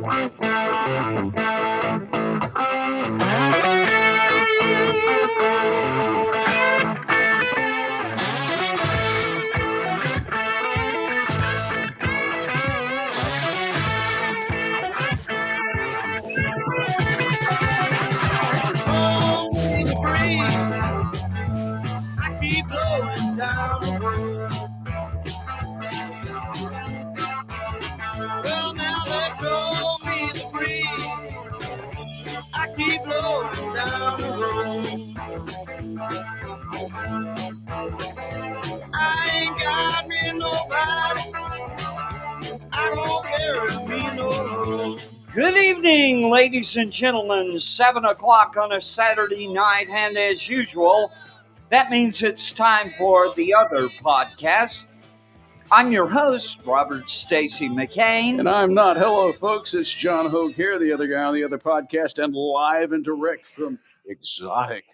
Good evening, ladies and gentlemen. Seven o'clock on a Saturday night, and as usual, that means it's time for the other podcast. I'm your host, Robert Stacy McCain. And I'm not. Hello, folks. It's John Hoge here, the other guy on the other podcast, and live and direct from exotic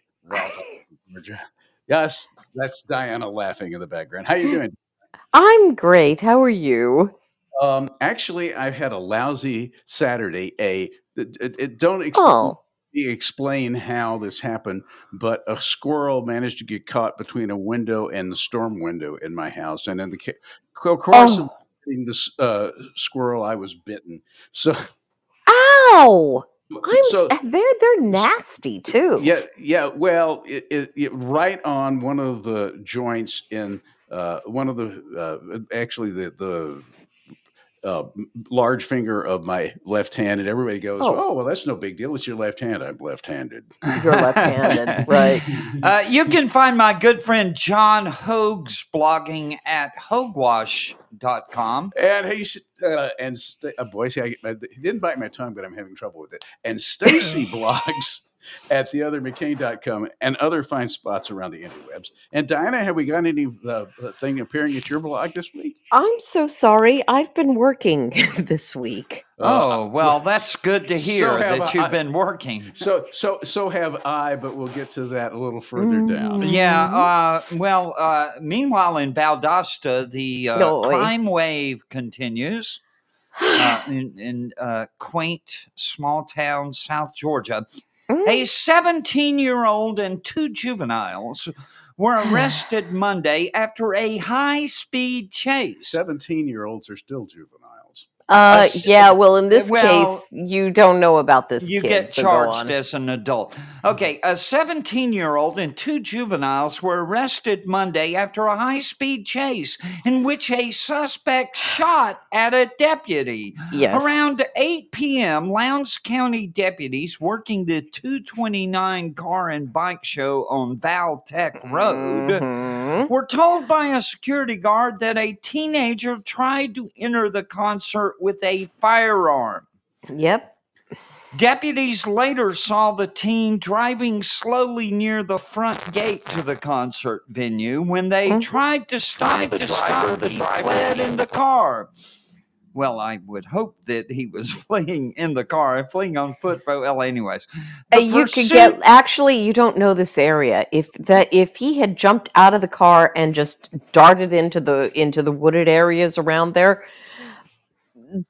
Georgia. Yes, that's Dianna laughing in the background. How you doing? I'm great. How are you? Um, actually, I've had a lousy Saturday. A it, it, don't ex- Oh, explain how this happened, but a squirrel managed to get caught between a window and the storm window in my house, and in the of course, Oh. this uh, squirrel, I was bitten. So, ow! I'm so they're they're nasty too. yeah, yeah. Well, it, it, it right on one of the joints in uh, one of the uh, actually the the uh, large finger of my left hand, and everybody goes, Oh. "Oh, well, that's no big deal. It's your left hand. I'm left-handed." You're left-handed, right? Uh, you can find my good friend John Hoge's blogging at hogewash.com. And he uh, and st- uh, boy, see, I, I, he didn't bite my tongue, but I'm having trouble with it. And Stacy blogs at theothermccain.com and other fine spots around the interwebs. And Dianna, have we got any uh, thing appearing at your blog this week? I'm so sorry. I've been working this week. Uh, Oh, well, that's good to hear have that you've I- been working. So, so, so have I, but we'll get to that a little further down. Mm. Yeah. Uh, well, uh, meanwhile, in Valdosta, the uh, No crime wave continues uh, in, in uh, quaint small town South Georgia. Mm. A 17 year old and two juveniles were arrested Monday after a high speed chase. Seventeen-year-olds are still juveniles. Uh, yeah. Well, in this well, case, you don't know about this. You kid, get so charged as an adult. Okay, a 17 year old and two juveniles were arrested Monday after a high speed chase in which a suspect shot at a deputy. Yes. Around 8 p.m., Lowndes County deputies working the 229 car and bike show on Valtech Road Mhm. were told by a security guard that a teenager tried to enter the concert with a firearm. Yep. Deputies later saw the teen driving slowly near the front gate to the concert venue. When they Mhm. tried to stop the driver, he fled in the car. Well, I would hope that he was fleeing in the car, fleeing on foot. But well, anyways, Uh, The you could pursuit- get actually you don't know this area if that if he had jumped out of the car and just darted into the into the wooded areas around there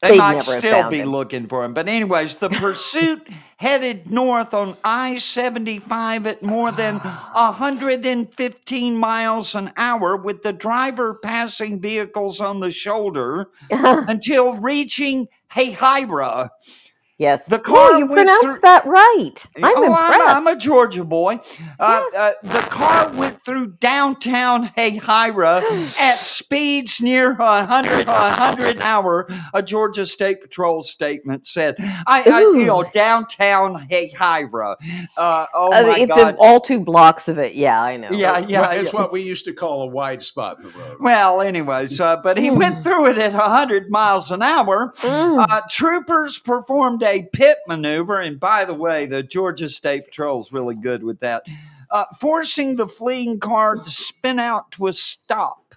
They might still be him. looking for him. But anyways, the pursuit headed north on I-75 at more than 115 miles an hour with the driver passing vehicles on the shoulder until reaching Hahira. Yes The Oh, car you pronounced through- that right i'm oh, impressed I'm, I'm a Georgia boy. Uh, uh, the car went through downtown Hahira at speeds near 100, 100 hour, a Georgia State Patrol statement said. I, I you know, downtown Hahira. Uh, oh, Uh, my it- God. all two blocks of it yeah i know yeah, yeah. Well, it's yeah. what we used to call a wide spot in the road. Well, anyways, uh, but he went through it at 100 miles an hour. Mm. Uh, troopers performed a pit maneuver, and by the way, the Georgia State Patrol's really good with that, uh, forcing the fleeing car to spin out to a stop.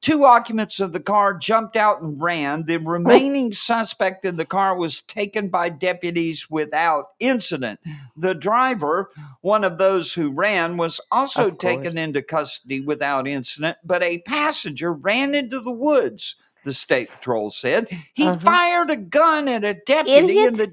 Two occupants of the car jumped out and ran. The remaining suspect in the car was taken by deputies without incident. The driver, one of those who ran, was also taken into custody without incident, but a passenger ran into the woods the state patrol said. He Uh-huh. fired a gun at a deputy, and the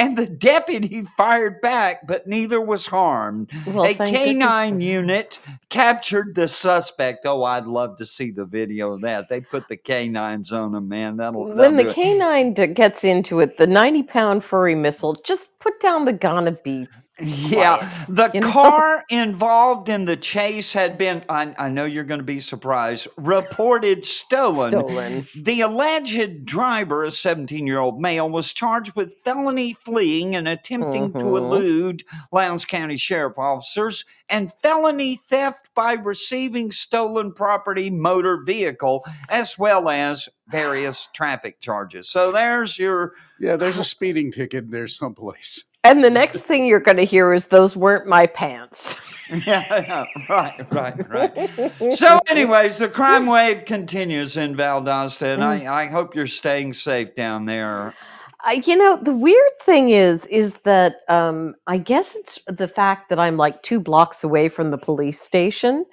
and the deputy fired back, but neither was harmed. Well, a canine unit captured the suspect. Oh, I'd love to see the video of that. They put the canines on him, man. That'll When that'll the do it. gets into it, the 90 pound furry missile, just put down the gun and be. Yeah, quiet, the you know? car involved in the chase had been, I, I know you're going to be surprised, reported stolen. Stolen. The alleged driver, a 17 year old male, was charged with felony fleeing and attempting to Mhm. elude Lowndes County Sheriff officers and felony theft by receiving stolen property, motor vehicle, as well as various traffic charges. So there's your. Yeah, there's a speeding ticket there someplace. And the next thing you're going to hear is those weren't my pants. Yeah, right, right, right. So, anyways, the crime wave continues in Valdosta, and I, I hope you're staying safe down there. I, you know, the weird thing is, is that um, I guess it's the fact that I'm like two blocks away from the police station.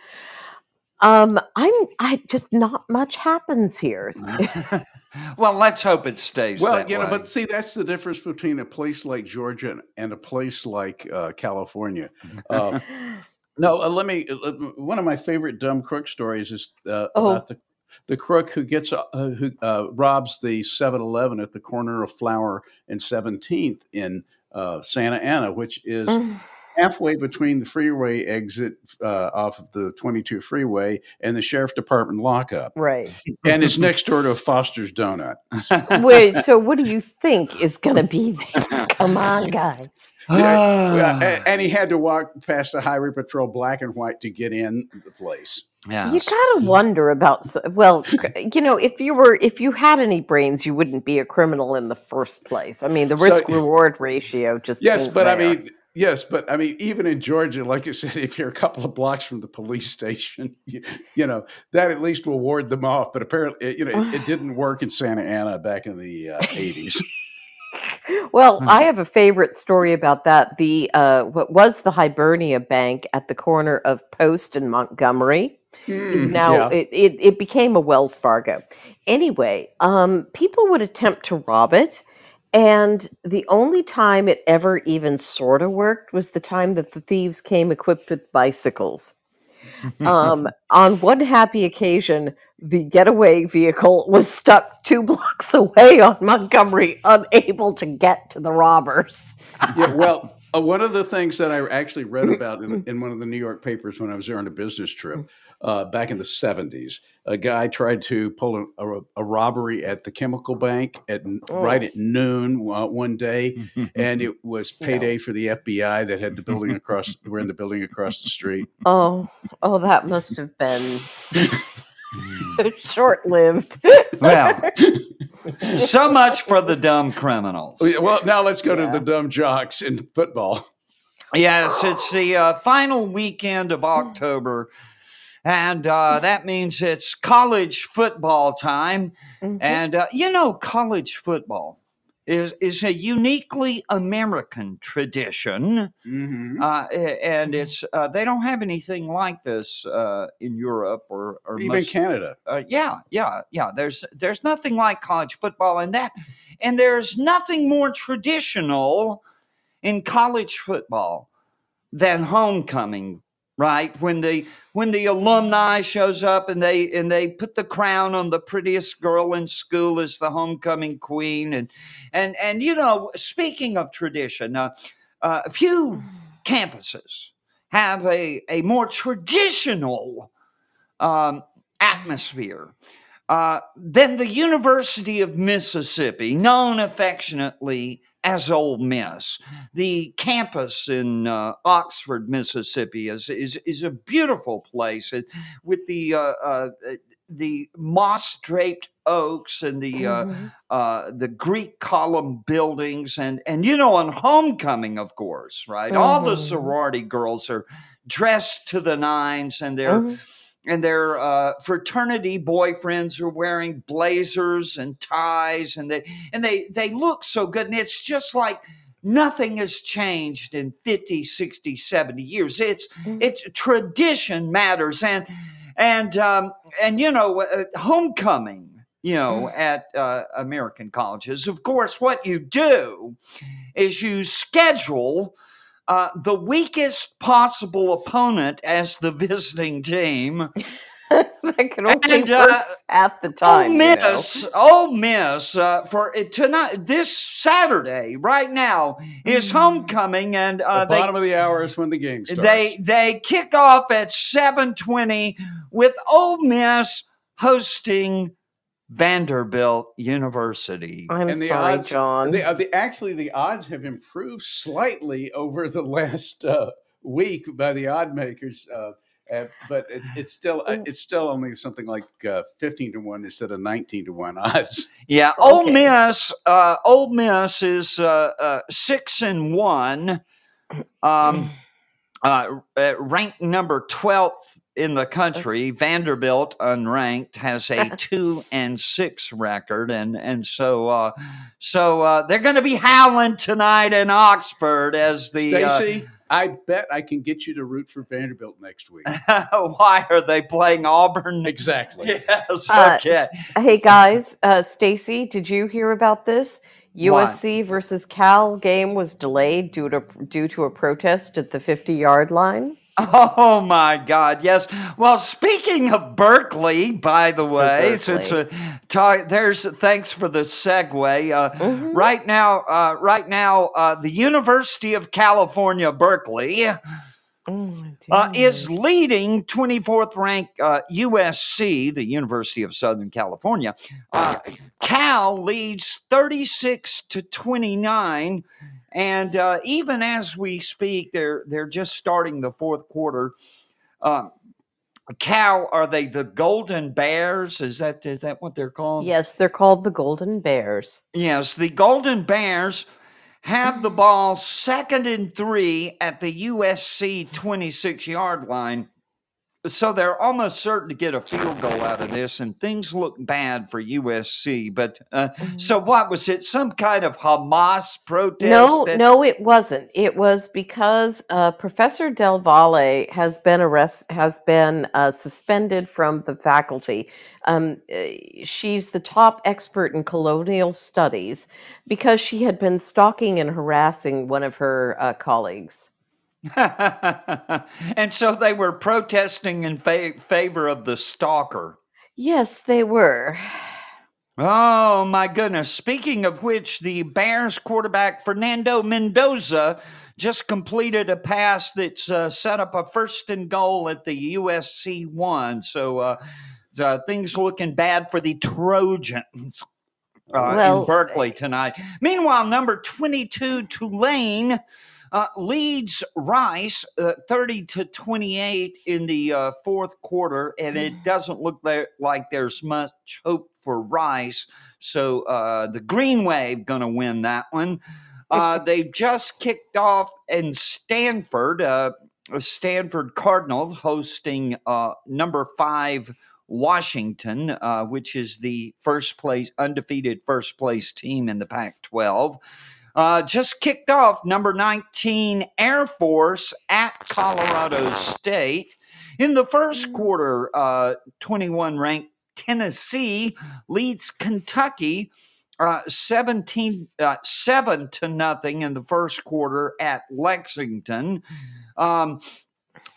Um, I'm, I just not much happens here. well, let's hope it stays Well, that you know, way. but see, that's the difference between a place like Georgia and, and a place like uh, California. Uh, no, uh, let me. Uh, one of my favorite dumb crook stories is uh, Oh. about the the crook who gets uh, who uh, robs the 7-Eleven at the corner of Flower and 17th in uh, Santa Ana, which is Mm. Halfway between the freeway exit uh, off of the 22 freeway and the sheriff department lockup, right. and it's next door to a Foster's Donut. Wait, so what do you think is going to be there? Come on, guys. Yeah, and he had to walk past the highway patrol black and white to get in the place. yeah. You gotta wonder about. Well, you know, if you were, if you had any brains, you wouldn't be a criminal in the first place. I mean, the So- risk reward ratio just. Yes, isn't but I mean, yes, but I mean, even in Georgia, like you said, if you're a couple of blocks from the police station, you, you know that at least will ward them off. But apparently, it- you know, it, it didn't work in Santa Ana back in the uh, 80s. Well, I have a favorite story about that. The uh, what was the Hibernia Bank at the corner of Post and Montgomery is Mm, now yeah. it, it, it became a Wells Fargo. Anyway, um, people would attempt to rob it, and the only time it ever even sort of worked was the time that the thieves came equipped with bicycles. um, on one happy occasion, the getaway vehicle was stuck two blocks away on Montgomery, unable to get to the robbers. yeah, well, uh, one of the things that I actually read about in, in one of the New York papers when I was there on a business trip uh, back in the 70s, a guy tried to pull a, a, a robbery at the chemical bank at n- right Oh. at noon uh, one day, and it was payday for the FBI that had the building across. We're in the building across the street. Oh, oh, that must have been short lived. well, so much for the dumb criminals. Oh, Well, now let's go Yeah. to the dumb jocks in football. Yes, it's the uh, final weekend of October, and uh, that means it's college football time. Mhm. And uh, you know, college football is is a uniquely American tradition, Mm-hmm. uh, and it's uh, they don't have anything like this uh, in Europe or or Even most- Canada. uh, yeah, yeah, yeah. There's there's nothing like college football and that, and there's nothing more traditional in college football than homecoming. Right when the when the alumni shows up and they and they put the crown on the prettiest girl in school as the homecoming queen and and and you know speaking of tradition, uh, uh, a few campuses have a a more traditional um, atmosphere. Uh, than the University of Mississippi, known affectionately as Ole Miss. The campus in uh, Oxford, Mississippi, is, is, is a beautiful place uh, with the uh, uh, the moss draped oaks and the uh, Mhm. uh, the Greek column buildings, and and you know, on homecoming, of course, right? All the Mhm. sorority girls are dressed to the nines, and they're Mhm. And their uh, fraternity boyfriends are wearing blazers and ties, and they and they they look so good, and it's just like nothing has changed in 50 60 70 years it's Mm. it's tradition matters and and um and you know uh, homecoming you know, at uh, American colleges. Of course, what you do is you schedule uh, the weakest possible opponent as the visiting team. that can only And, work uh, half the Ole time. you know. Miss, Ole Miss, uh, for it tonight, this Saturday, right now, is homecoming, and uh, the they bottom of the hour is when the game starts. they they kick off at seven twenty with Ole Miss hosting Vanderbilt University. I'm And the sorry, odds- John. The, uh, the, actually, the odds have improved slightly over the last uh, week by the odd makers, uh, uh, but it's, it's still uh, it's still only something like uh, fifteen to one instead of nineteen to one odds. Yeah, Ole Okay. Miss. Uh, Ole Miss is uh, uh, six and one, um, uh, uh, ranked number twelfth in the country. Vanderbilt, unranked, has a two and six record, and and so uh, so uh, they're going to be howling tonight in Oxford as the. uh, Stacy, I bet I can get you to root for Vanderbilt next week. why are they playing Auburn? exactly. Yes. Uh, Okay. s- hey guys, uh, Stacy, did you hear about this? What? USC versus Cal game was delayed due to due to a protest at the 50 yard line. Oh my God! Yes. Well, speaking of Berkeley, by the way, since uh, talk, there's thanks for the segue. Uh, Mhm. Right now, uh, right now, uh, the University of California, Berkeley, uh, Oh, is leading 24th ranked uh, USC, the University of Southern California. Uh, Cal leads 36 to 29. And uh, even as we speak, they're they're just starting the fourth quarter. Um, Cal, are they the Golden Bears? Is that is that what they're called? yes, they're called the Golden Bears. Yes, the Golden Bears have the ball second and three at the USC 26 yard line. So they're almost certain to get a field goal out of this, and things look bad for USC. But uh, so what was it? Some kind of Hamas protest? No, no, it wasn't. It was because uh, Professor Del Valle has been arrest has been uh, suspended from the faculty. Um, uh, she's the top expert in colonial studies because she had been stalking and harassing one of her uh, colleagues. and so they were protesting in fa- favor of the stalker. Yes, they were. Oh my goodness. Speaking of which, the Bears quarterback Fernando Mendoza just completed a pass that's uh, set up a first and goal at the USC one. So, uh, so things looking bad for the Trojans. Uh, Well, in Berkeley tonight. Meanwhile, number 22, Tulane, uh, leads Rice uh, 30 to 28 in the uh, fourth quarter, and it doesn't look there, like there's much hope for Rice. So uh, the Green Wave going to win that one. Uh, they just kicked off in Stanford, uh, Stanford Cardinals hosting uh, number five Washington, uh, which is the first place, undefeated first place team in the Pac 12. Uh, just kicked off number 19 Air Force at Colorado State. In the first quarter, uh, 21 ranked Tennessee leads Kentucky uh, 17 uh, 7 to nothing in the first quarter at Lexington. Um,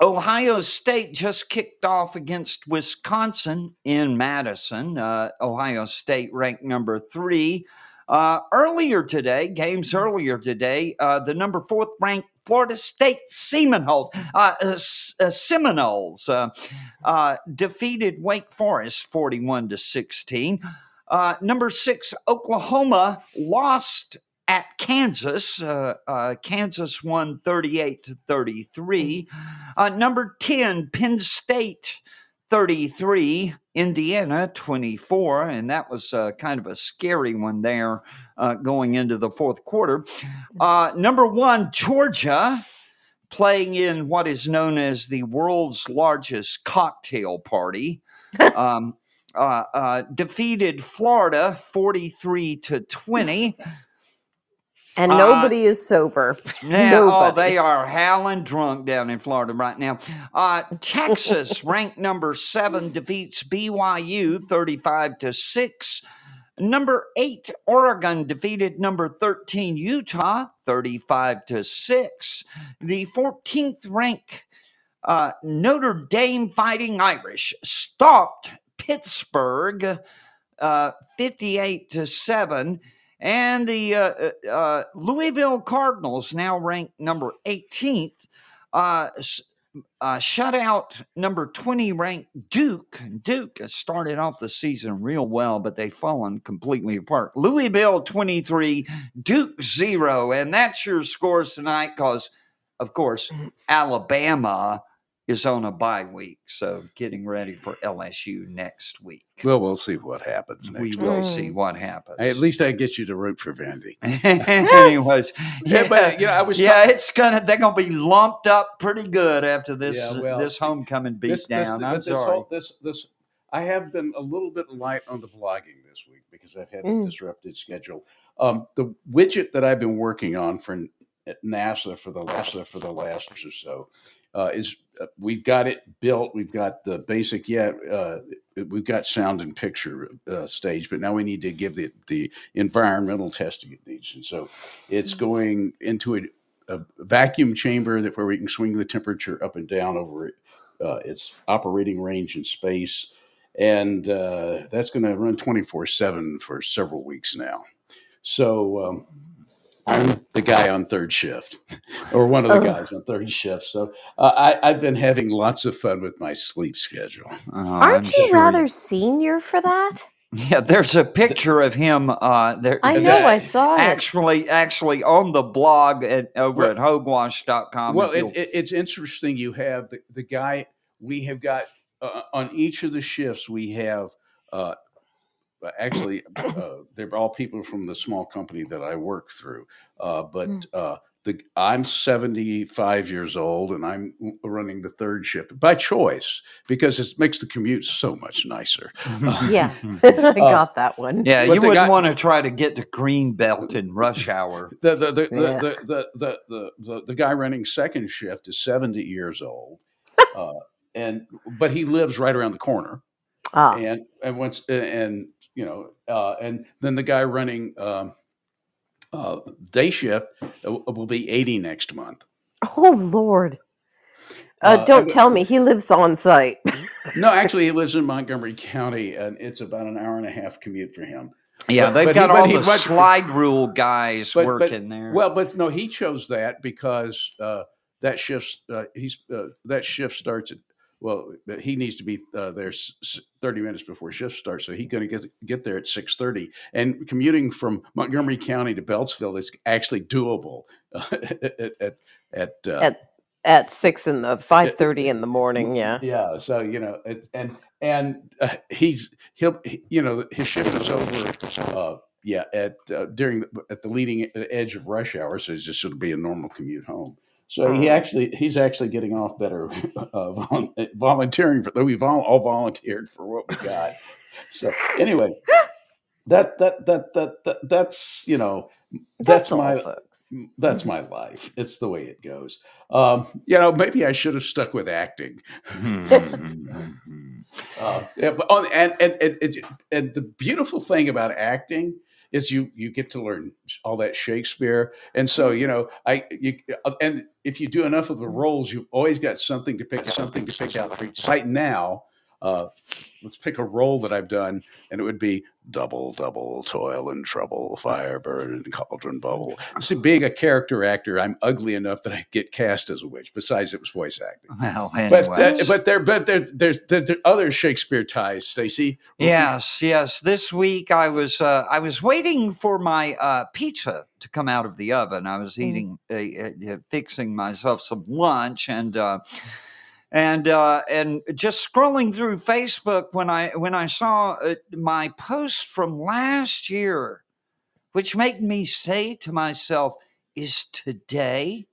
Ohio State just kicked off against Wisconsin in Madison. Uh, Ohio State ranked number three. Uh, earlier today, games earlier today, uh, the number fourth ranked Florida State Seminoles, uh, uh, uh, Seminoles uh, defeated Wake Forest 41 to 16. Uh, number six, Oklahoma lost at Kansas. Uh, uh, Kansas won 38 to 33. Uh, number 10, Penn State 33, Indiana 24. And that was uh, kind of a scary one there uh, going into the fourth quarter. Uh, number one, Georgia. Playing in what is known as the world's largest cocktail party, um, uh, uh, defeated Florida 43 to 20. And Uh, nobody is sober. Yeah, oh, they are howling drunk down in Florida right now. Uh, Texas, ranked number seven, defeats BYU 35 to 6. Number eight, Oregon defeated number 13, Utah 35 to 6. The 14th rank, uh, Notre Dame Fighting Irish stopped Pittsburgh uh, 58 to 7. And the uh, uh, uh, Louisville Cardinals, now ranked number 18th, uh, uh, shut out number 20 ranked Duke. Duke started off the season real well, but they've fallen completely apart. Louisville 23, Duke 0. And that's your scores tonight because, of course, Alabama is on a bye week. So getting ready for LSU next week. Well, we'll see what happens next. We week. will Mm. see what happens. At least I get you to root for Vandy. Anyways, Yeah, but you know, I was yeah, ta- it's gonna they're gonna be lumped up pretty good after this Yeah, well, this homecoming beat this, this, I'm this sorry. whole- this this I have been a little bit light on the blogging this week because I've had Mm. a disrupted schedule. Um, the widget that I've been working on for NASA for the NASA for the last or so uh, is uh, we've got it built. We've got the basic yet. Uh, we've got sound and picture uh, stage, but now we need to give the the environmental testing it needs, and so it's going into a, a vacuum chamber that where we can swing the temperature up and down over uh, its operating range in space, and uh, that's going to run twenty four seven for several weeks now. So um, I'm the guy on third shift, or one of the Oh. guys on third shift. So uh, I, I've been having lots of fun with my sleep schedule. Oh, I'm Aren't you sure rather senior for that? Yeah, there's a picture of him. Uh, there. I know, I saw it. Actually, actually, on the blog at over Well- at hogewash.com. well, if it, it, it's interesting. You have the, the guy. We have got uh, on each of the shifts. We have uh, actually uh, they're all people from the small company that I work through. Uh, but Hmm. uh, the I'm 75 years old and I'm running the third shift by choice because it makes the commute so much nicer. Yeah, I got that one. Yeah, But you wouldn't guy- want to try to get to Greenbelt in rush hour. The the the, Yeah. the, the, the, the, the, the guy running second shift is 70 years old. Uh, and but he lives right around the corner. Ah, and and once and you know uh, and then the guy running um, uh, day shift uh, will be 80 next month oh Lord. Uh, Uh, don't and- tell me he lives on site. no actually he lives in montgomery county and it's about an hour and a half commute for him Yeah, But- they've but got but all he the much- slide rule guys But- but- working there. well but no he chose that because uh, that shift uh, he's uh, that shift starts at well he needs to be uh, there s- s- 30 minutes before shift starts so he's going to get get there at 6.30 and commuting from montgomery county to beltsville is actually doable at at, at, uh, At- At six in the five thirty in the morning. Yeah. yeah so you know it, and and uh, he's he'll he, you know his shift is over uh, yeah at uh, during the, at the leading edge of rush hour so it's just to be a normal commute home so he Oh. actually he's actually getting off better uh, volunteering for we vol- all volunteered for what we got. So anyway that that that that, that that's you know that's, all, my folks. that's my life. It's the way it goes. Um, you know maybe i should have stuck with acting. Uh, yeah, but on, and, and, and, and, and the beautiful thing about acting is you you get to learn all that Shakespeare, and so you know I you uh, and if you do enough of the roles, you've always got something to pick something to pick out for each. Right now, uh, let's pick a role that I've done, and it would be double, double, toil and trouble, fire, burn, and cauldron bubble. See, being a character actor, I'm ugly enough that I get cast as a witch. Besides, it was voice acting. well, But anyways. that, but there but there's there's there, there other Shakespeare ties, Stacy. Yes, yes. This week I was uh, I was waiting for my uh, pizza to come out of the oven. I was Mm. eating, uh, uh, fixing myself some lunch, and uh, and uh, and just scrolling through Facebook when I when I saw uh, my post from last year, which made me say to myself, "Is today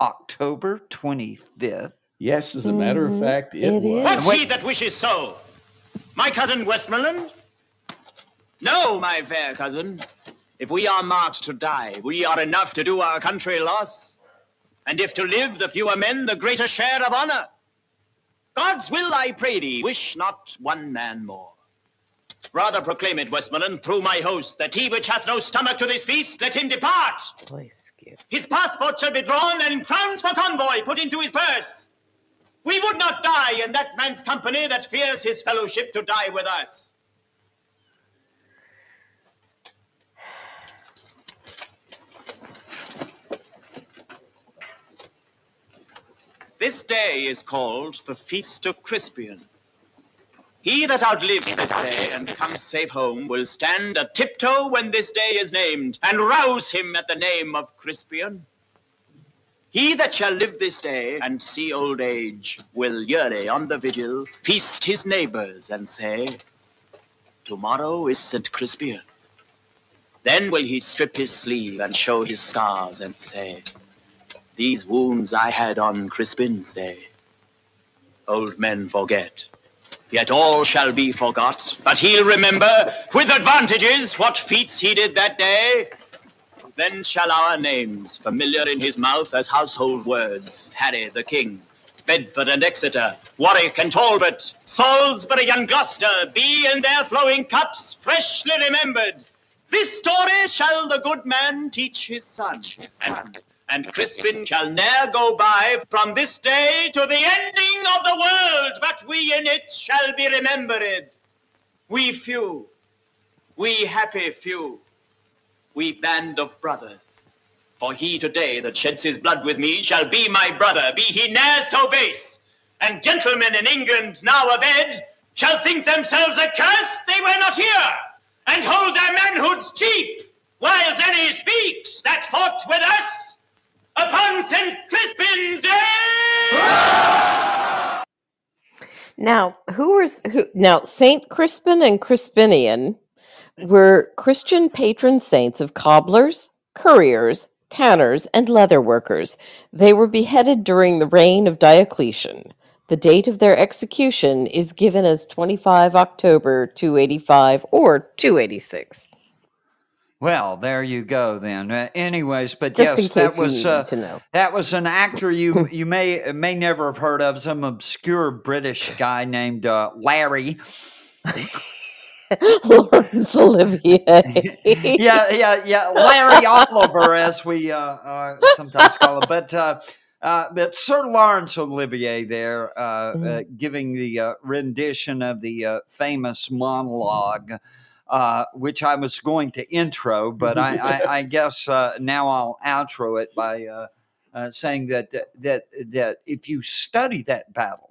October twenty fifth? Yes, as a matter of Mhm, fact, it, it was. is. What's Wait. he that wishes so? My cousin Westmoreland? No, my fair cousin. If we are marked to die, we are enough to do our country loss. And if to live the fewer men, the greater share of honor. God's will, I pray thee, wish not one man more. Rather proclaim it, Westmoreland, through my host, that he which hath no stomach to this feast, let him depart. His passport shall be drawn, and crowns for convoy put into his purse. We would not die in that man's company that fears his fellowship to die with us. This day is called the Feast of Crispian. He that outlives this day and comes safe home will stand a tiptoe when this day is named, and rouse him at the name of Crispian. He that shall live this day and see old age will yearly on the vigil feast his neighbors and say, Tomorrow is St. Crispian. Then will he strip his sleeve and show his scars and say, These wounds I had on Crispin's day. Old men forget, yet all shall be forgot. But he'll remember with advantages what feats he did that day. Then shall our names, familiar in his mouth as household words, Harry the King, Bedford and Exeter, Warwick and Talbot, Salisbury and Gloucester, be in their flowing cups freshly remembered. This story shall the good man teach his son, and, and Crispin shall ne'er go by from this day to the ending of the world, but we in it shall be remembered. We few, we happy few, we band of brothers. For he today that sheds his blood with me shall be my brother, be he ne'er so base. And gentlemen in England now abed shall think themselves accursed they were not here, and hold their manhoods cheap, while Denny speaks that fought with us upon St. Crispin's day. Now, who was who? Now, Saint Crispin and Crispinian were Christian patron saints of cobblers, curriers, tanners, and leather workers. They were beheaded during the reign of Diocletian. The date of their execution is given as 25 October 285 or 286. Well, there you go then. Uh, anyways, but Just yes, that was uh, that was an actor you you may may never have heard of. Some obscure British guy named uh, Larry. Laurence Olivier. yeah, yeah, yeah. Larry Oliver, as we uh, uh, sometimes call him, but. Uh, uh, but Sir Laurence Olivier there uh, Mm-hmm. uh, giving the uh, rendition of the uh, famous monologue, uh, which I was going to intro, but I, I, I guess uh, now I'll outro it by uh, uh, saying that that that if you study that battle,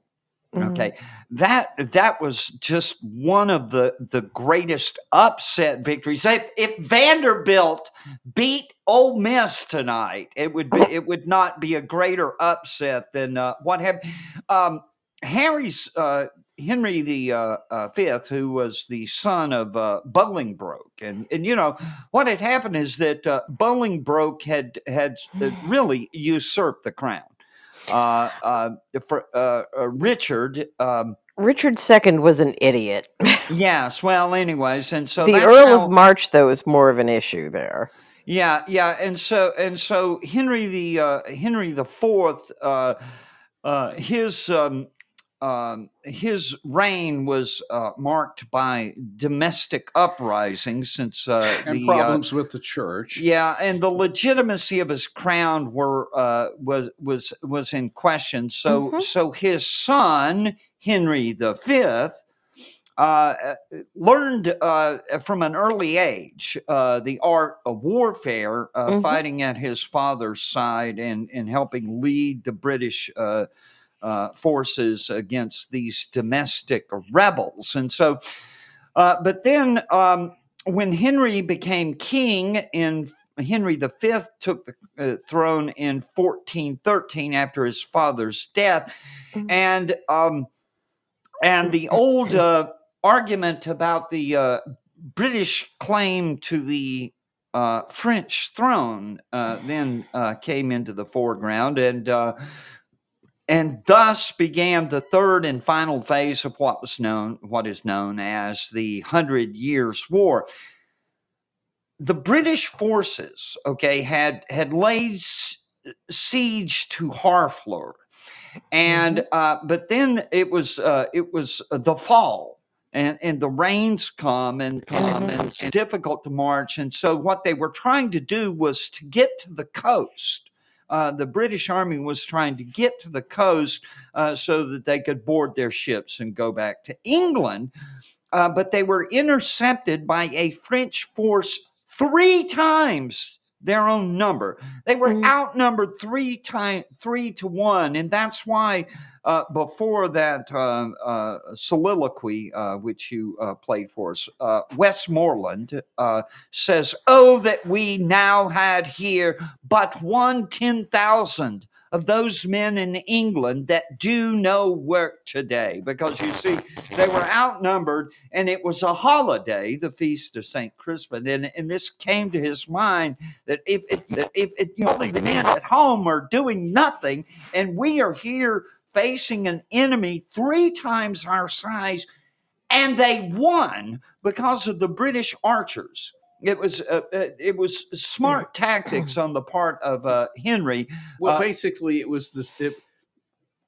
Mhm. Okay, that that was just one of the the greatest upset victories. If if Vanderbilt beat Ole Miss tonight, it would be it would not be a greater upset than uh, what happened. Um, Harry's uh, Henry the uh, uh, Fifth, who was the son of uh, Bolingbroke, and and you know what had happened is that uh, Bolingbroke had had really usurped the crown. Uh, uh, for uh, uh, Richard, um, Richard II was an idiot. yes. Well, anyways, and so the Earl how- of March, though, is more of an issue there. Yeah, yeah, and so and so Henry the uh, Henry the Fourth, uh, uh, his um, um, his reign was uh, marked by domestic uprisings since uh, and the uh, problems with the church. yeah, and the legitimacy of his crown were uh, was was was in question. So Mhm. so his son Henry the Fifth uh, uh, learned uh, from an early age uh, the art of warfare, uh, Mhm. fighting at his father's side and and helping lead the British. Uh, forces against these domestic rebels, and so, uh, but then um, when Henry became king in Henry V took the uh, throne in 1413 after his father's death, Mhm. and um, and the old uh, argument about the uh, British claim to the uh, French throne uh, then uh, came into the foreground, and uh, and thus began the third and final phase of what was known, what is known as the Hundred Years' War. the British forces, okay, had had laid s- siege to Harfleur, and uh, but then it was uh, it was the fall, and and the rains come and come, and it's difficult to march, and so what they were trying to do was to get to the coast. Uh, the British Army was trying to get to the coast uh, so that they could board their ships and go back to England uh, but they were intercepted by a French force three times their own number. They were Mhm. outnumbered three time three to one, and that's why uh, before that uh, uh, soliloquy, uh, which you uh, played for us, uh, Westmoreland says, "Oh, that we now had here but one ten thousand. Of those men in England that do no work today, because you see, they were outnumbered and it was a holiday, the feast of St. Crispin. And, and this came to his mind that if, if, if you know, the men at home are doing nothing and we are here facing an enemy three times our size, and they won because of the British archers. It was uh, uh, it was smart tactics on the part of uh, Henry. Well, Uh, basically, it was this. It,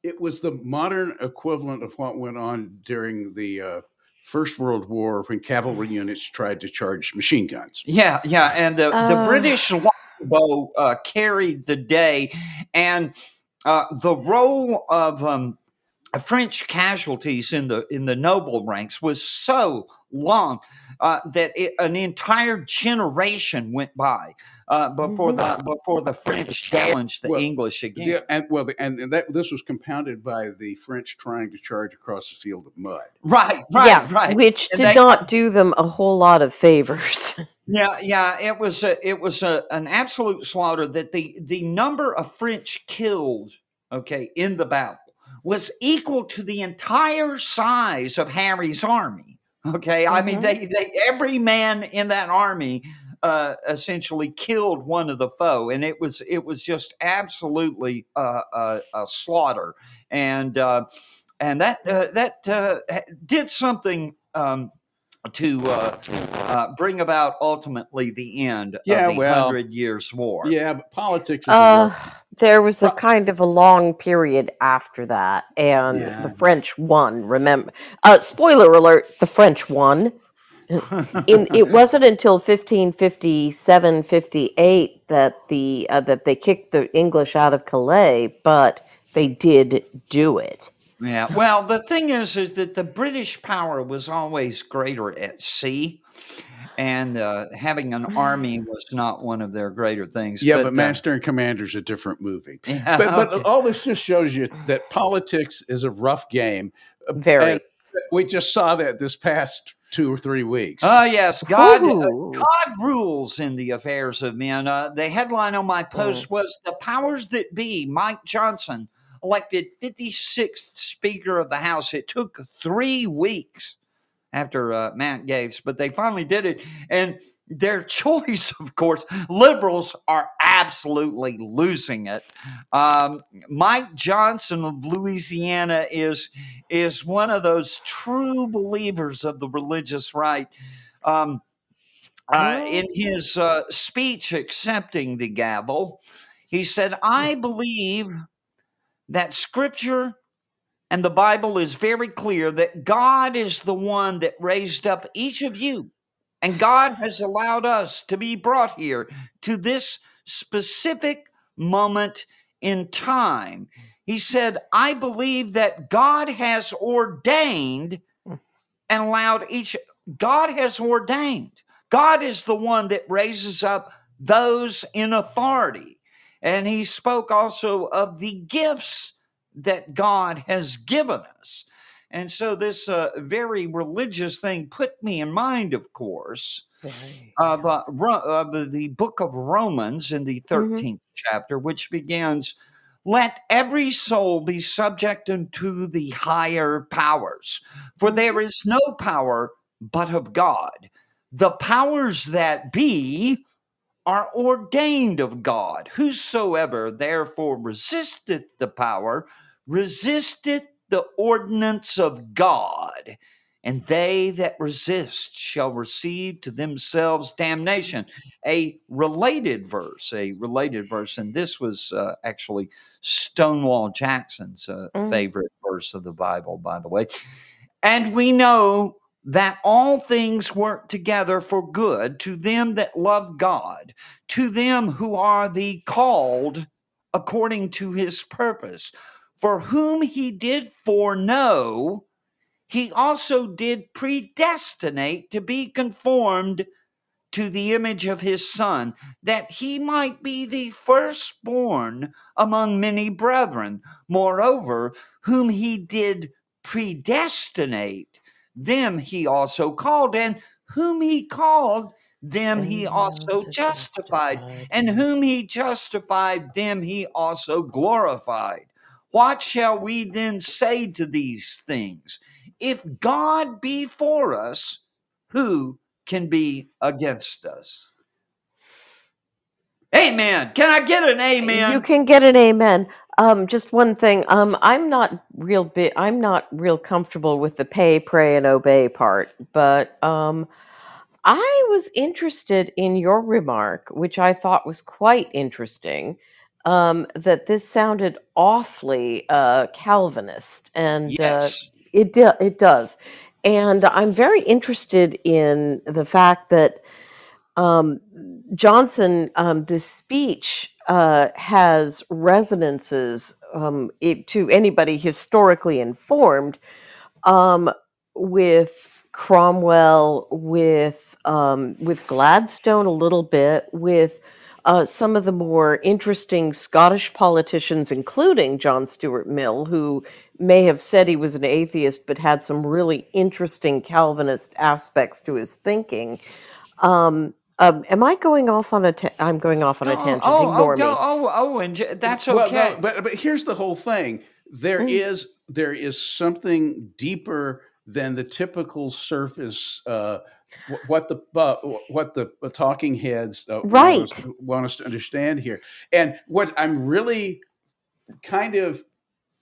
it was the modern equivalent of what went on during the uh, First World War when cavalry units tried to charge machine guns. Yeah, yeah, and the, the Uh. British longbow uh, carried the day, and uh, the role of um, French casualties in the in the noble ranks was so long uh, that it, an entire generation went by uh, before the before the French challenged the Well, English again. Yeah, and well, the, and, and that this was compounded by the French trying to charge across a field of mud. Right, right, yeah, right. which And did they- not do them a whole lot of favors. Yeah, yeah, it was a, it was a, an absolute slaughter. That the the number of French killed, okay, in the battle was equal to the entire size of Harry's army. Okay, I mean Mhm. they they every man in that army uh, essentially killed one of the foe, and it was it was just absolutely uh, a, a slaughter, and uh, and that uh, that uh, did something. Um, to uh, uh, bring about ultimately the end Yeah, of the well, Hundred Years' War. Yeah, but politics is Uh, rough- there was a Well- kind of a long period after that, and Yeah. the French won. Remember, uh, spoiler alert: the French won. In, it wasn't until 1557, 58 that the uh, that they kicked the English out of Calais, but they did do it. Yeah. Well, the thing is, is that the British power was always greater at sea, and uh, having an army was not one of their greater things. yeah, but, uh, Master and Commander's a different movie. yeah, But, but okay. all this just shows you that politics is a rough game. Uh, Very. and we just saw that this past two or three weeks. Oh yes, God. uh, God rules in the affairs of men. Uh, the headline on my post was "The powers that be." Mike Johnson elected 56th Speaker of the House. It took three weeks after uh, Matt Gaetz, but they finally did it. And their choice, of course, liberals are absolutely losing it. Um, Mike Johnson of Louisiana is is one of those true believers of the religious right. Um, uh, in his uh, speech accepting the gavel, he said, "I believe that Scripture." And the Bible is very clear that God is the one that raised up each of you. And God has allowed us to be brought here to this specific moment in time. He said, I believe that God has ordained and allowed each, God has ordained. God is the one that raises up those in authority. And he spoke also of the gifts that God has given us. And so, this uh, very religious thing put me in mind, of course, of, uh, of the- the book of Romans in the 13th chapter, which begins Let every soul be subject unto the higher powers, for there is no power but of God. The powers that be are ordained of God. Whosoever therefore resisteth the power resisteth the ordinance of God, and they that resist shall receive to themselves damnation. A related verse, a related verse, and this was uh, actually Stonewall Jackson's uh, Mm. favorite verse of the Bible, by the way. And we know that all things work together for good to them that love God, to them who are the called according to his purpose. For whom he did foreknow, he also did predestinate to be conformed to the image of his son, that he might be the firstborn among many brethren. Moreover, whom he did predestinate, them he also called, and whom he called, them he also justified, and whom he justified, them he also glorified. What shall we then say to these things? If God be for us, who can be against us? Amen. Can I get an amen? You can get an amen. Um, just one thing. Um, I'm not real. I'm not real comfortable with the pay, pray, and obey part. But um, I was interested in your remark, which I thought was quite interesting. Um, that this sounded awfully uh, Calvinist, and uh, yes. it do, it does. And I'm very interested in the fact that um, Johnson, um, this speech uh, has resonances um, it, to anybody historically informed um, with Cromwell, with um, with Gladstone a little bit, with uh, some of the more interesting Scottish politicians, including John Stuart Mill, who may have said he was an atheist, but had some really interesting Calvinist aspects to his thinking. Um, um, am I going off on a? Ta- I'm going off on a Oh, tangent. oh, Ignore oh, me. oh, oh, and j- that's Well, okay. no, but but here's the whole thing. There Mm. is there is something deeper than the typical surface. Uh, wh- what the uh, what the talking heads uh, want, us, want us to understand here, and what I'm really kind of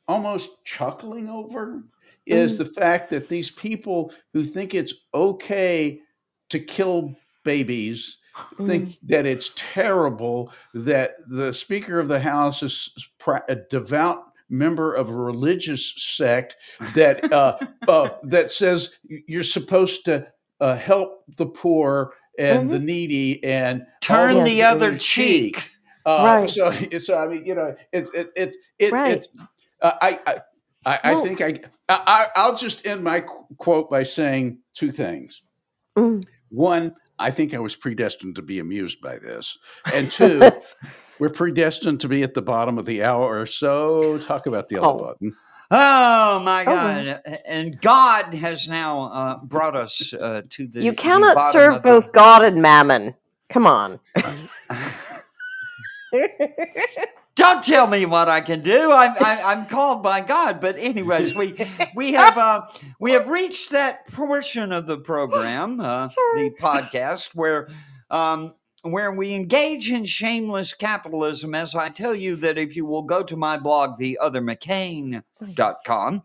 almost chuckling over is Mm. the fact that these people who think it's okay to kill babies think that it's terrible that the Speaker of the House is a devout member of a religious sect that uh, uh, that says you're supposed to uh, help the poor and the needy and Turn the other things cheek. uh, Right. So, so I mean, you know, it's it, it, it, Right. it's. Uh, I I, I, I think I, I I'll just end my qu- quote by saying two things. Mm. One, I think I was predestined to be amused by this, and two, we're predestined to be at the bottom of the hour. So talk about the other Oh. button. Oh my Oh, God! And God has now uh, brought us uh, to the. you cannot bottom serve of both God and Mammon. Come on. Don't tell me what I can do. I'm I, I'm called by God. But anyways, we we have uh, we have reached that portion of the program, uh, the podcast, where um, where we engage in shameless capitalism. As I tell you that if you will go to my blog, theothermccain.com,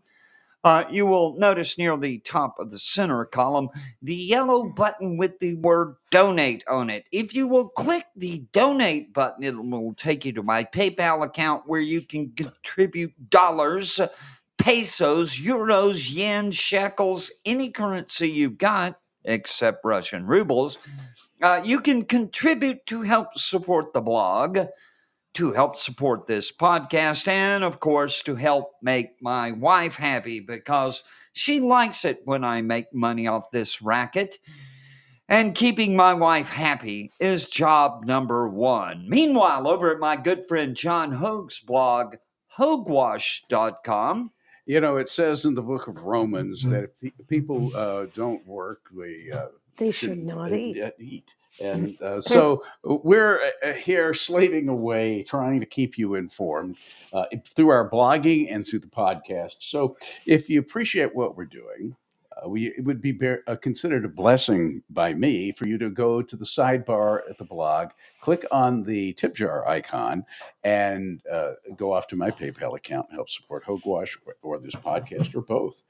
uh, you will notice near the top of the center column the yellow button with the word donate on it. If you will click the donate button, it will take you to my PayPal account where you can contribute dollars, pesos, euros, yen, shekels, any currency you've got, except Russian rubles. Uh, you can contribute to help support the blog, to help support this podcast, and of course, to help make my wife happy because she likes it when I make money off this racket. And keeping my wife happy is job number one. Meanwhile, over at my good friend John Hoge's blog, hogewash.com, You know, it says in the book of Romans that if people uh, don't work, they uh, They should not uh, eat. uh, eat. And uh, so we're uh, here slaving away, trying to keep you informed uh, through our blogging and through the podcast. So if you appreciate what we're doing, uh, we, it would be bear, uh, considered a blessing by me for you to go to the sidebar at the blog, click on the tip jar icon, and uh, go off to my PayPal account and help support Hogewash or, or this podcast or both.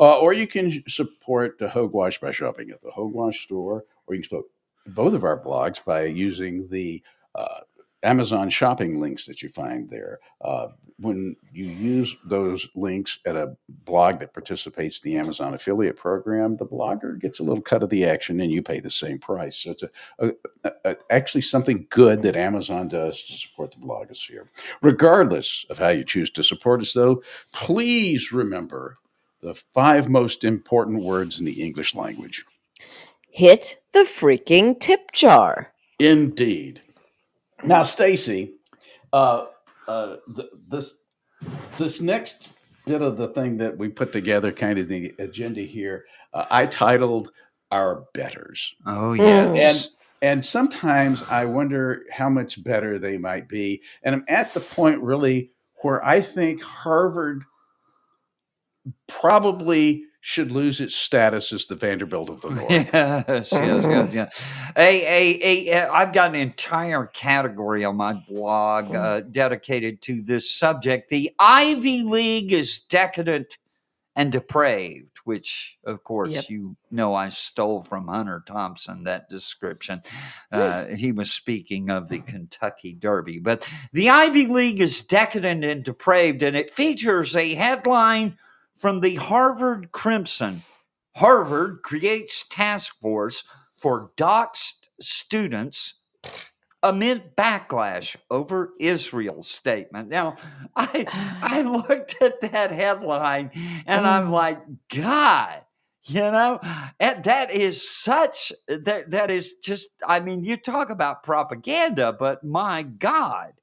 Uh, or you can support the Hogewash by shopping at the Hogewash store, or you can support both of our blogs by using the uh, Amazon shopping links that you find there. Uh, when you use those links at a blog that participates in the Amazon affiliate program, the blogger gets a little cut of the action and you pay the same price. So it's a, a, a, actually something good that Amazon does to support the blogosphere. Regardless of how you choose to support us, though, please remember the five most important words in the English language. Hit the freaking tip jar. Indeed. Now, Stacy, uh, uh, th- this this next bit of the thing that we put together, kind of the agenda here, uh, I titled "Our Betters," Oh Mm. yes. and and sometimes I wonder how much better they might be, and I'm at the point really where I think Harvard probably should lose its status as the Vanderbilt of the North. yes, yes, yes, yes. A, a, a, a, I've got an entire category on my blog uh, dedicated to this subject. The Ivy League is decadent and depraved, which, of course, Yep. you know I stole from Hunter Thompson that description. Uh, he was speaking of the Kentucky Derby. But the Ivy League is decadent and depraved, and it features a headline from the Harvard Crimson. Harvard creates task force for doxed students amid backlash over Israel's statement. Now, I I looked at that headline and I'm Mm. like, God, you know, and that is such that that is just I mean, you talk about propaganda, but my God,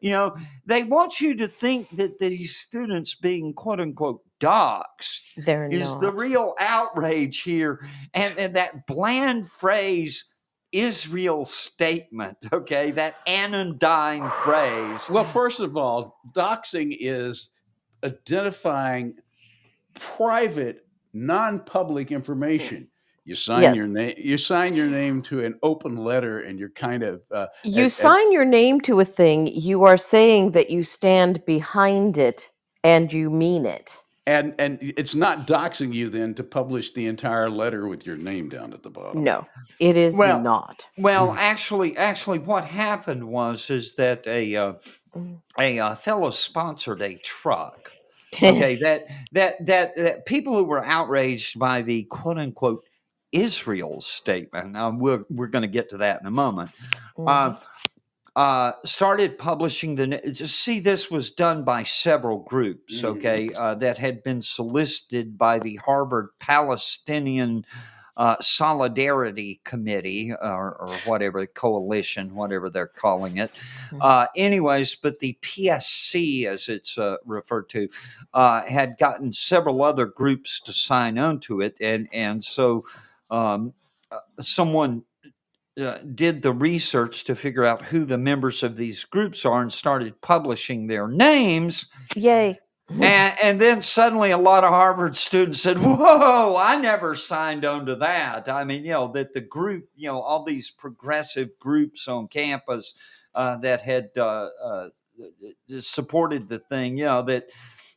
you know, they want you to think that these students being quote unquote doxed They're is not. the real outrage here and, and that bland phrase israel statement okay that anodyne phrase Well, first of all, doxing is identifying private, non-public information. You sign your name. You sign your name to an open letter, and you're kind of uh, you and- and- sign your name to a thing, you are saying that you stand behind it and you mean it. And and it's not doxing you then to publish the entire letter with your name down at the bottom. No, it is Well, not. well actually actually what happened was is that a uh, Mm. a uh, fellow sponsored a truck okay that that that that people who were outraged by the quote unquote israel statement now we're, we're going to get to that in a moment Mm-hmm. uh, uh, started publishing the. see, this was done by several groups, Mhm. okay, uh, that had been solicited by the Harvard Palestinian uh, Solidarity Committee or, or whatever coalition, whatever they're calling it. Mhm. Uh, anyways, but the PSC, as it's uh, referred to, uh, had gotten several other groups to sign on to it, and and so um, uh, someone uh, did the research to figure out who the members of these groups are and started publishing their names. Yay. And, and then suddenly a lot of Harvard students said, Whoa, I never signed on to that. I mean, you know, that the group, you know, all these progressive groups on campus uh, that had uh, uh, supported the thing, you know, that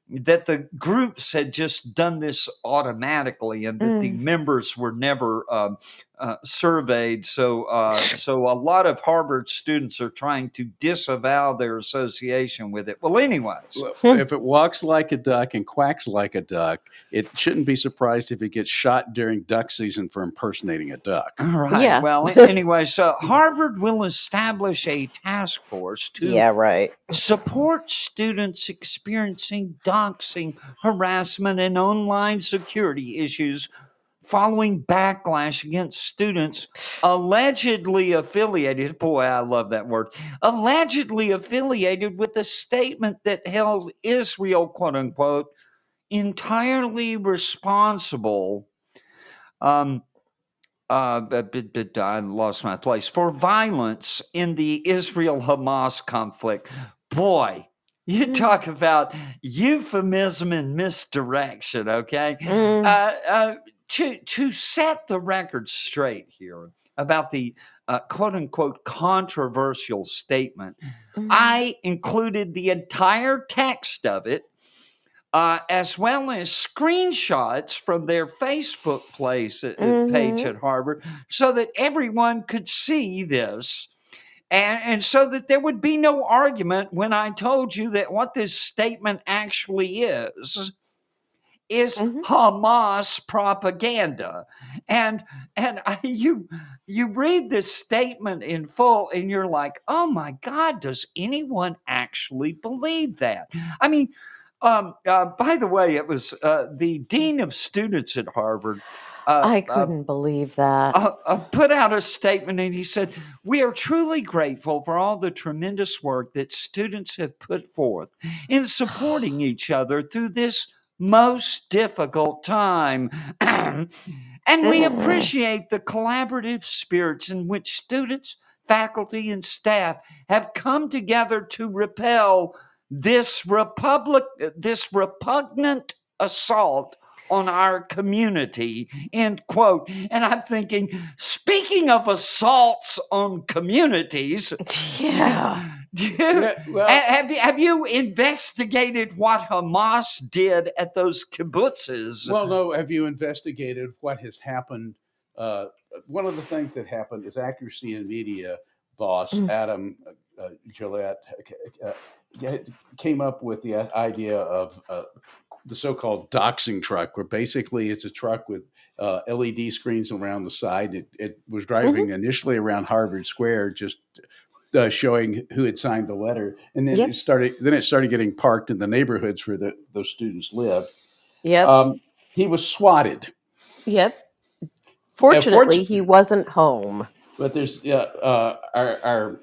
that the groups had just done this automatically and that the members were never um, uh, surveyed. So, uh, so a lot of Harvard students are trying to disavow their association with it. Well, anyways, if it walks like a duck and quacks like a duck, it shouldn't be surprised if it gets shot during duck season for impersonating a duck. all right. Yeah. Well, anyway, so Harvard will establish a task force to Yeah, right. support students experiencing doxing, harassment, and online security issues following backlash against students allegedly affiliated. Boy, I love that word. Allegedly affiliated with a statement that held Israel, quote unquote, entirely responsible. Um, uh, I lost my place for violence in the Israel Hamas conflict. Boy, you Mm. talk about euphemism and misdirection, okay? Mm. Uh, uh, to, to set the record straight here about the uh, quote unquote controversial statement, Mhm. I included the entire text of it uh, as well as screenshots from their Facebook place, uh, uh, page Mhm. at Harvard, so that everyone could see this. And, and so that there would be no argument when I told you that what this statement actually is is Mhm. Hamas propaganda. And and I, you you read this statement in full and you're like, "Oh my god, does anyone actually believe that?" I mean, um, uh, by the way, it was uh, the dean of students at Harvard. Uh, I uh, couldn't believe that. uh, uh, put out a statement and he said, We are truly grateful for all the tremendous work that students have put forth in supporting each other through this most difficult time. and we appreciate the collaborative spirits in which students, faculty, and staff have come together to repel this republic this repugnant assault on our community end quote and i'm thinking speaking of assaults on communities yeah. Yeah, well- have, you, have you investigated what hamas did at those kibbutzes Well, no. Have you investigated what has happened? Uh, one of the things that happened is accuracy in media boss Mm. Adam uh, uh, Guillette uh, uh, came up with the idea of uh, the so-called doxing truck, where basically it's a truck with uh, LED screens around the side. It, it was driving initially around Harvard Square, just uh, showing who had signed the letter, and then Yep. it started. Then it started getting parked in the neighborhoods where the, those students lived. Yep. Um, he was swatted, yep. Fortunately, fortu- he wasn't home. but there's yeah, uh, our our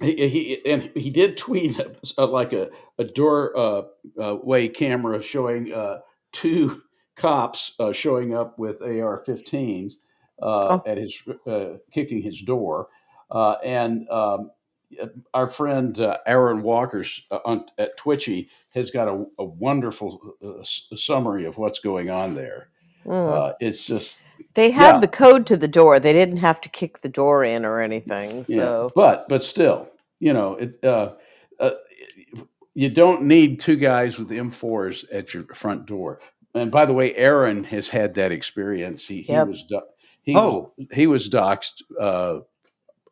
he, he and he did tweet uh, like a a door uh, uh, way camera showing uh, two cops uh, showing up with AR-15s uh, Oh. at his uh, kicking his door, uh, and um, our friend uh, Aaron Walker's uh, on, at Twitchy has got a, a wonderful uh, s- summary of what's going on there. Mm. Uh, it's just they had yeah. the code to the door. They didn't have to kick the door in or anything. Yeah, So but but still, you know, it. Uh, uh, you don't need two guys with M4s at your front door. And by the way, Aaron has had that experience. He Yep. he was do- he Oh. was, he was doxxed.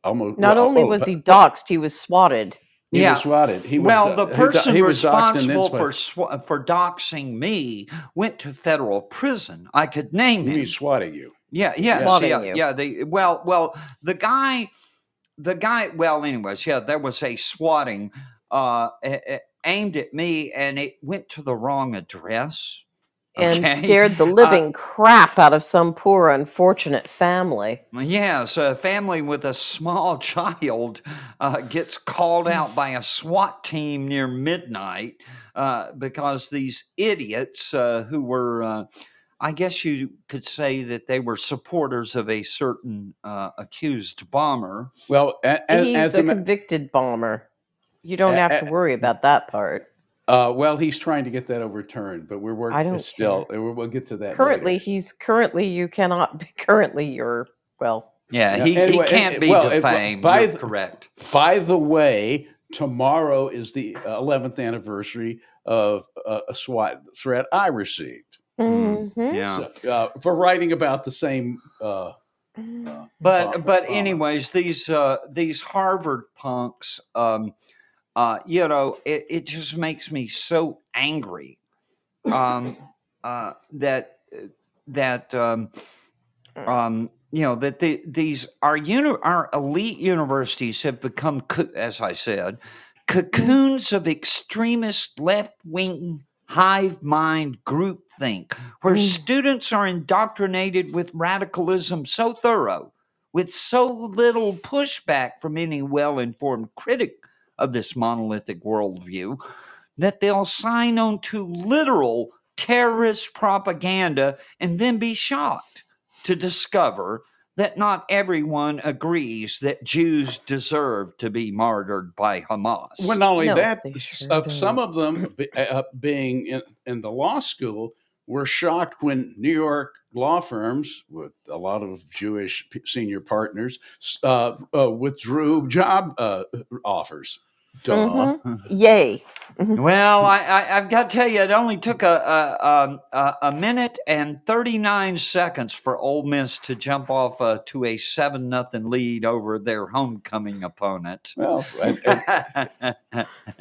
Uh, almost not well, only oh, was he doxxed, he was swatted. he Yeah. was swatted. He was well, do- the person he was doxxed and then responsible for swatted. swa- for doxing me went to federal prison. I could name You him. mean swatting you? Yeah, yeah, Swatting yeah, you. yeah. The well, well, the guy, the guy. Well, anyways, yeah, there was a swatting uh, a- a- aimed at me, and it went to the wrong address. And okay? scared the living crap out of some poor unfortunate family. Yes, a family with a small child uh, gets called out by a SWAT team near midnight uh, because these idiots uh, who were, uh, I guess you could say that they were supporters of a certain uh, accused bomber. Well, a- as, He's as a a, ma- convicted bomber. You don't A- have to worry about that part. Uh, well, he's trying to get that overturned, but we're working. I don't still. We'll, we'll get to that. Currently, later. he's currently you cannot be currently you're well. Yeah, Yeah, he, anyway, he can't and- be well, it- well, defamed. by You're the- correct. By the way, tomorrow is the uh, 11th anniversary of uh, a SWAT threat I received Mm, Mhm. Yeah. So, uh, for writing about the same. Uh, but bomber- but bomber. anyways these uh these harvard punks um uh you know it, it just makes me so angry um uh that that um um you know that the, these our uni- our elite universities have become co- as i said cocoons of extremist left-wing hive mind groupthink where Mm. students are indoctrinated with radicalism so thorough with so little pushback from any well-informed critic of this monolithic worldview that they'll sign on to literal terrorist propaganda and then be shocked to discover that not everyone agrees that Jews deserve to be martyred by Hamas. well, not only No, that, sure of some don't. of them uh, being in, in the law school were shocked when New York law firms, with a lot of Jewish senior partners, uh, uh, withdrew job uh, offers. Duh. Mhm. Yay. Well, I, I, I've got to tell you, it only took a, a, um, a, a minute and 39 seconds for Ole Miss to jump off uh, to a 7 nothing lead over their homecoming opponent. Well, and- and-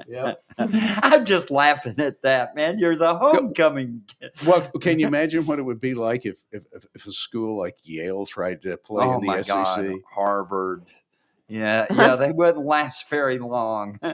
yeah. I'm just laughing at that, man. You're the homecoming. Well, can you imagine what it would be like if if, if, if a school like Yale tried to play oh in the my SEC? God, Harvard. Yeah, yeah, they wouldn't last very long.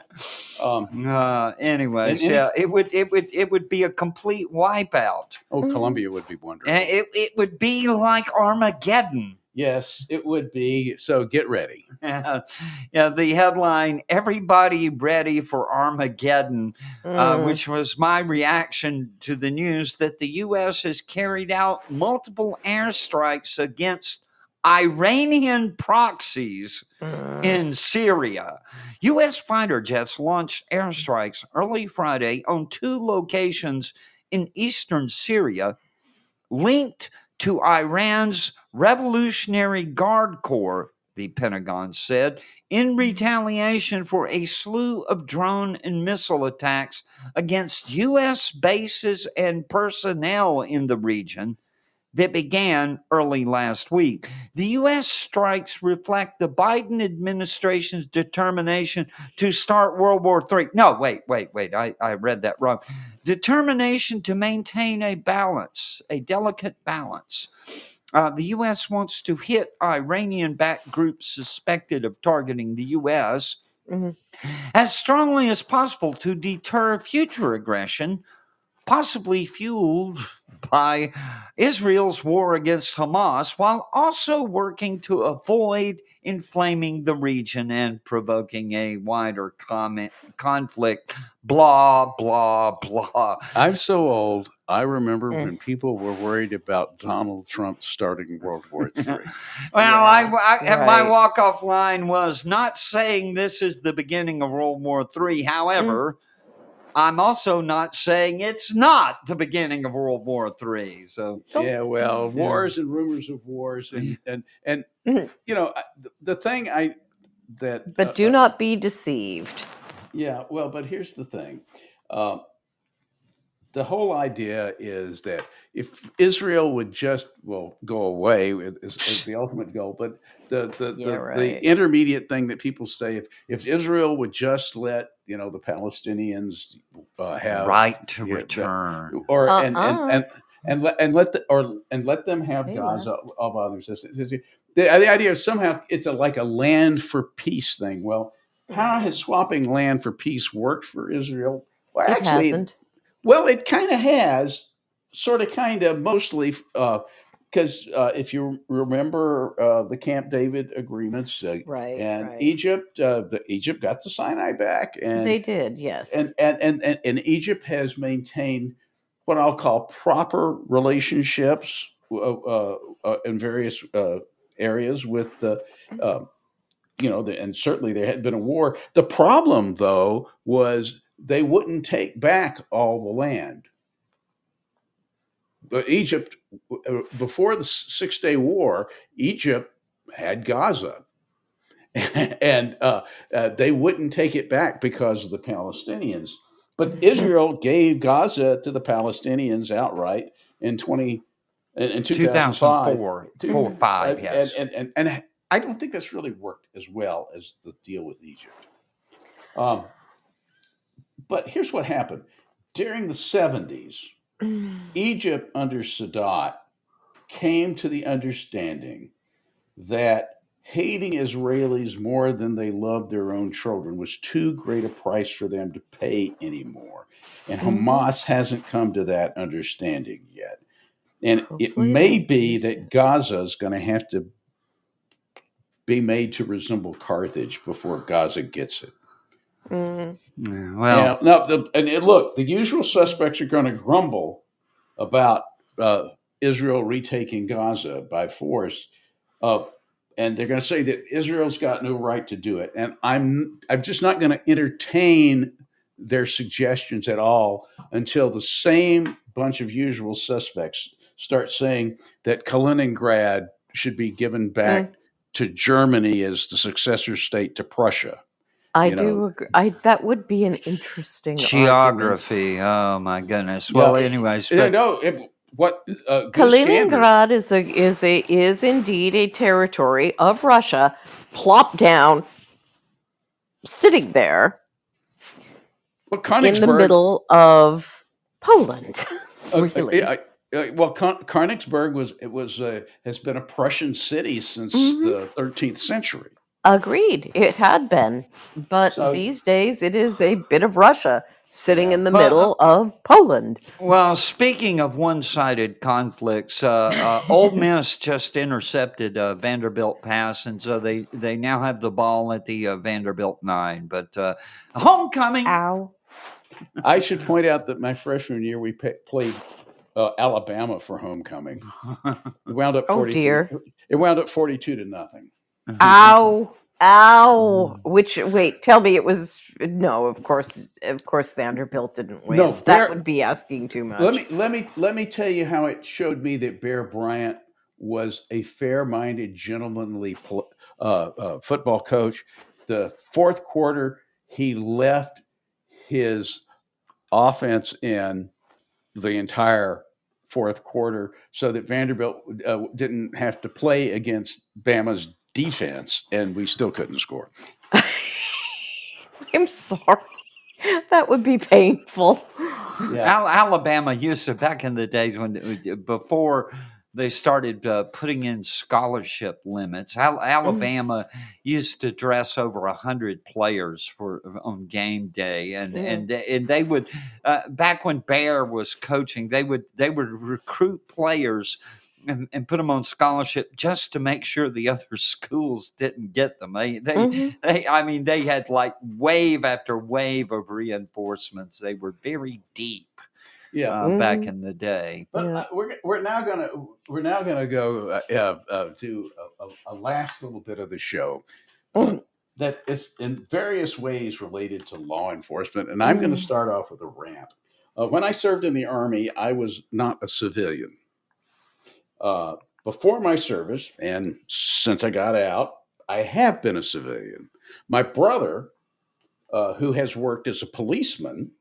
Um, Uh, anyways, And- and- yeah, it would, it would, it would be a complete wipeout. oh, Mhm. Columbia would be wonderful. And it, it would be like Armageddon. yes, it would be. So get ready. yeah, yeah the headline: "Everybody ready for Armageddon," uh, Mm. which was my reaction to the news that the U.S. has carried out multiple airstrikes against Iranian proxies Mm. in Syria. U.S. fighter jets launched airstrikes early Friday on two locations in eastern Syria linked to Iran's Revolutionary Guard Corps, the Pentagon said, in retaliation for a slew of drone and missile attacks against U.S. bases and personnel in the region that began early last week. The U.S. strikes reflect the Biden administration's determination to start World War III. No, wait, wait, wait. I, I read that wrong. Determination to maintain a balance, a delicate balance. Uh, the U.S. wants to hit Iranian backed groups suspected of targeting the U.S. Mhm. as strongly as possible to deter future aggression, possibly fueled by Israel's war against Hamas, while also working to avoid inflaming the region and provoking a wider comment, conflict. Blah, blah, blah. I'm so old. I remember Mm. when people were worried about Donald Trump starting World War III. Well, Yeah, I, I my walk off line was not saying this is the beginning of World War III. However, I'm also not saying it's not the beginning of World War III. So, yeah, well, Yeah. wars and rumors of wars, and and and Mhm. you know the- the thing I that But uh, do uh, not be deceived. Yeah, well, but here's the thing. Uh, the whole idea is that if Israel would just well go away is, is the ultimate goal, but the the, Yeah, the, right. the intermediate thing that people say if if Israel would just let you know the Palestinians uh, have right to yeah, that- return. or and, Uh-uh. and and and let and let the or and let them have Hey, Gaza all by themselves. The, the idea is somehow it's a like a land for peace thing. Well, how has swapping land for peace worked for Israel? Well, It actually, hasn't. well, it kind of has, sort of, kind of, mostly, because uh, if you remember uh, the Camp David agreements, uh, Right. and right. Egypt, uh, the Egypt got the Sinai back, and they did, yes. and and, and and and Egypt has maintained what I'll call proper relationships uh, uh, uh, in various uh, areas with the. Uh, you know, the, and certainly there had been a war. The problem, though, was they wouldn't take back all the land. But Egypt, uh, before the Six Day War, Egypt had Gaza, and uh, uh, they wouldn't take it back because of the Palestinians. But Israel gave Gaza to the Palestinians outright in twenty in, in 2005. 2004, four, five, And- yes. and, and, and, and I don't think that's really worked as well as the deal with Egypt. Um, but here's what happened during the 70s. Egypt under Sadat came to the understanding that hating Israelis more than they loved their own children was too great a price for them to pay anymore. And Mhm. Hamas hasn't come to that understanding yet. And it Hopefully may be that Gaza is going to have to be made to resemble Carthage before Gaza gets it. Mm, Yeah, well, Now, now the, and it- look, the usual suspects are going to grumble about uh, Israel retaking Gaza by force, uh, and they're going to say that Israel's got no right to do it. And I'm I'm just not going to entertain their suggestions at all until the same bunch of usual suspects start saying that Kaliningrad should be given back to Germany as the successor state to Prussia. I you do know. agree. I that would be an interesting argument. Geography. Oh my goodness. Well, Yeah, anyways, Yeah, but no, it, what uh, Kaliningrad is a is a is indeed a territory of Russia, plopped down, sitting there Well, in the middle of Poland. Uh, really. I- I- well, Kon- Königsberg was it was uh, has been a Prussian city since Mhm. the 13th century. Agreed, it had been, but So- these days it is a bit of Russia sitting in the Well, middle of Poland. Well, speaking of one-sided conflicts, uh, uh, Ole Miss just intercepted uh, Vanderbilt pass, and so they they now have the ball at the uh, Vanderbilt nine. But uh, homecoming. Ow! I should point out that my freshman year we pa played uh, Alabama for homecoming. It wound up Oh, 42 dear. It wound up 42 to nothing. Ow! Ow! Which wait, tell me it was no. Of course, of course, Vanderbilt didn't win. No, that Bear- would be asking too much. Let me let me let me tell you how it showed me that Bear Bryant was a fair-minded, gentlemanly pl- uh, uh, football coach. The fourth quarter, he left his offense in the entire fourth quarter, so that Vanderbilt uh, didn't have to play against Bama's defense, and we still couldn't score. I'm sorry. That would be painful. Al- Alabama used to back in the days when before they started uh, putting in scholarship limits. Al- Alabama used to dress over a hundred players for on game day, and Yeah. and they- and they would uh, back when Bear was coaching, they would they would recruit players. And, and put them on scholarship just to make sure the other schools didn't get them. They, they, Mhm. they I mean, they had like wave after wave of reinforcements. They were very deep Yeah, uh, back Mhm. in the day. But Yeah. uh, we're we're now gonna we're now gonna go uh, uh, uh, do a, a, a last little bit of the show Mm. that is in various ways related to law enforcement, and I'm going Mm. to start off with a rant. Uh, when I served in the army, I was not a civilian. Uh, before my service, and since I got out, I have been a civilian. My brother, uh, who has worked as a policeman,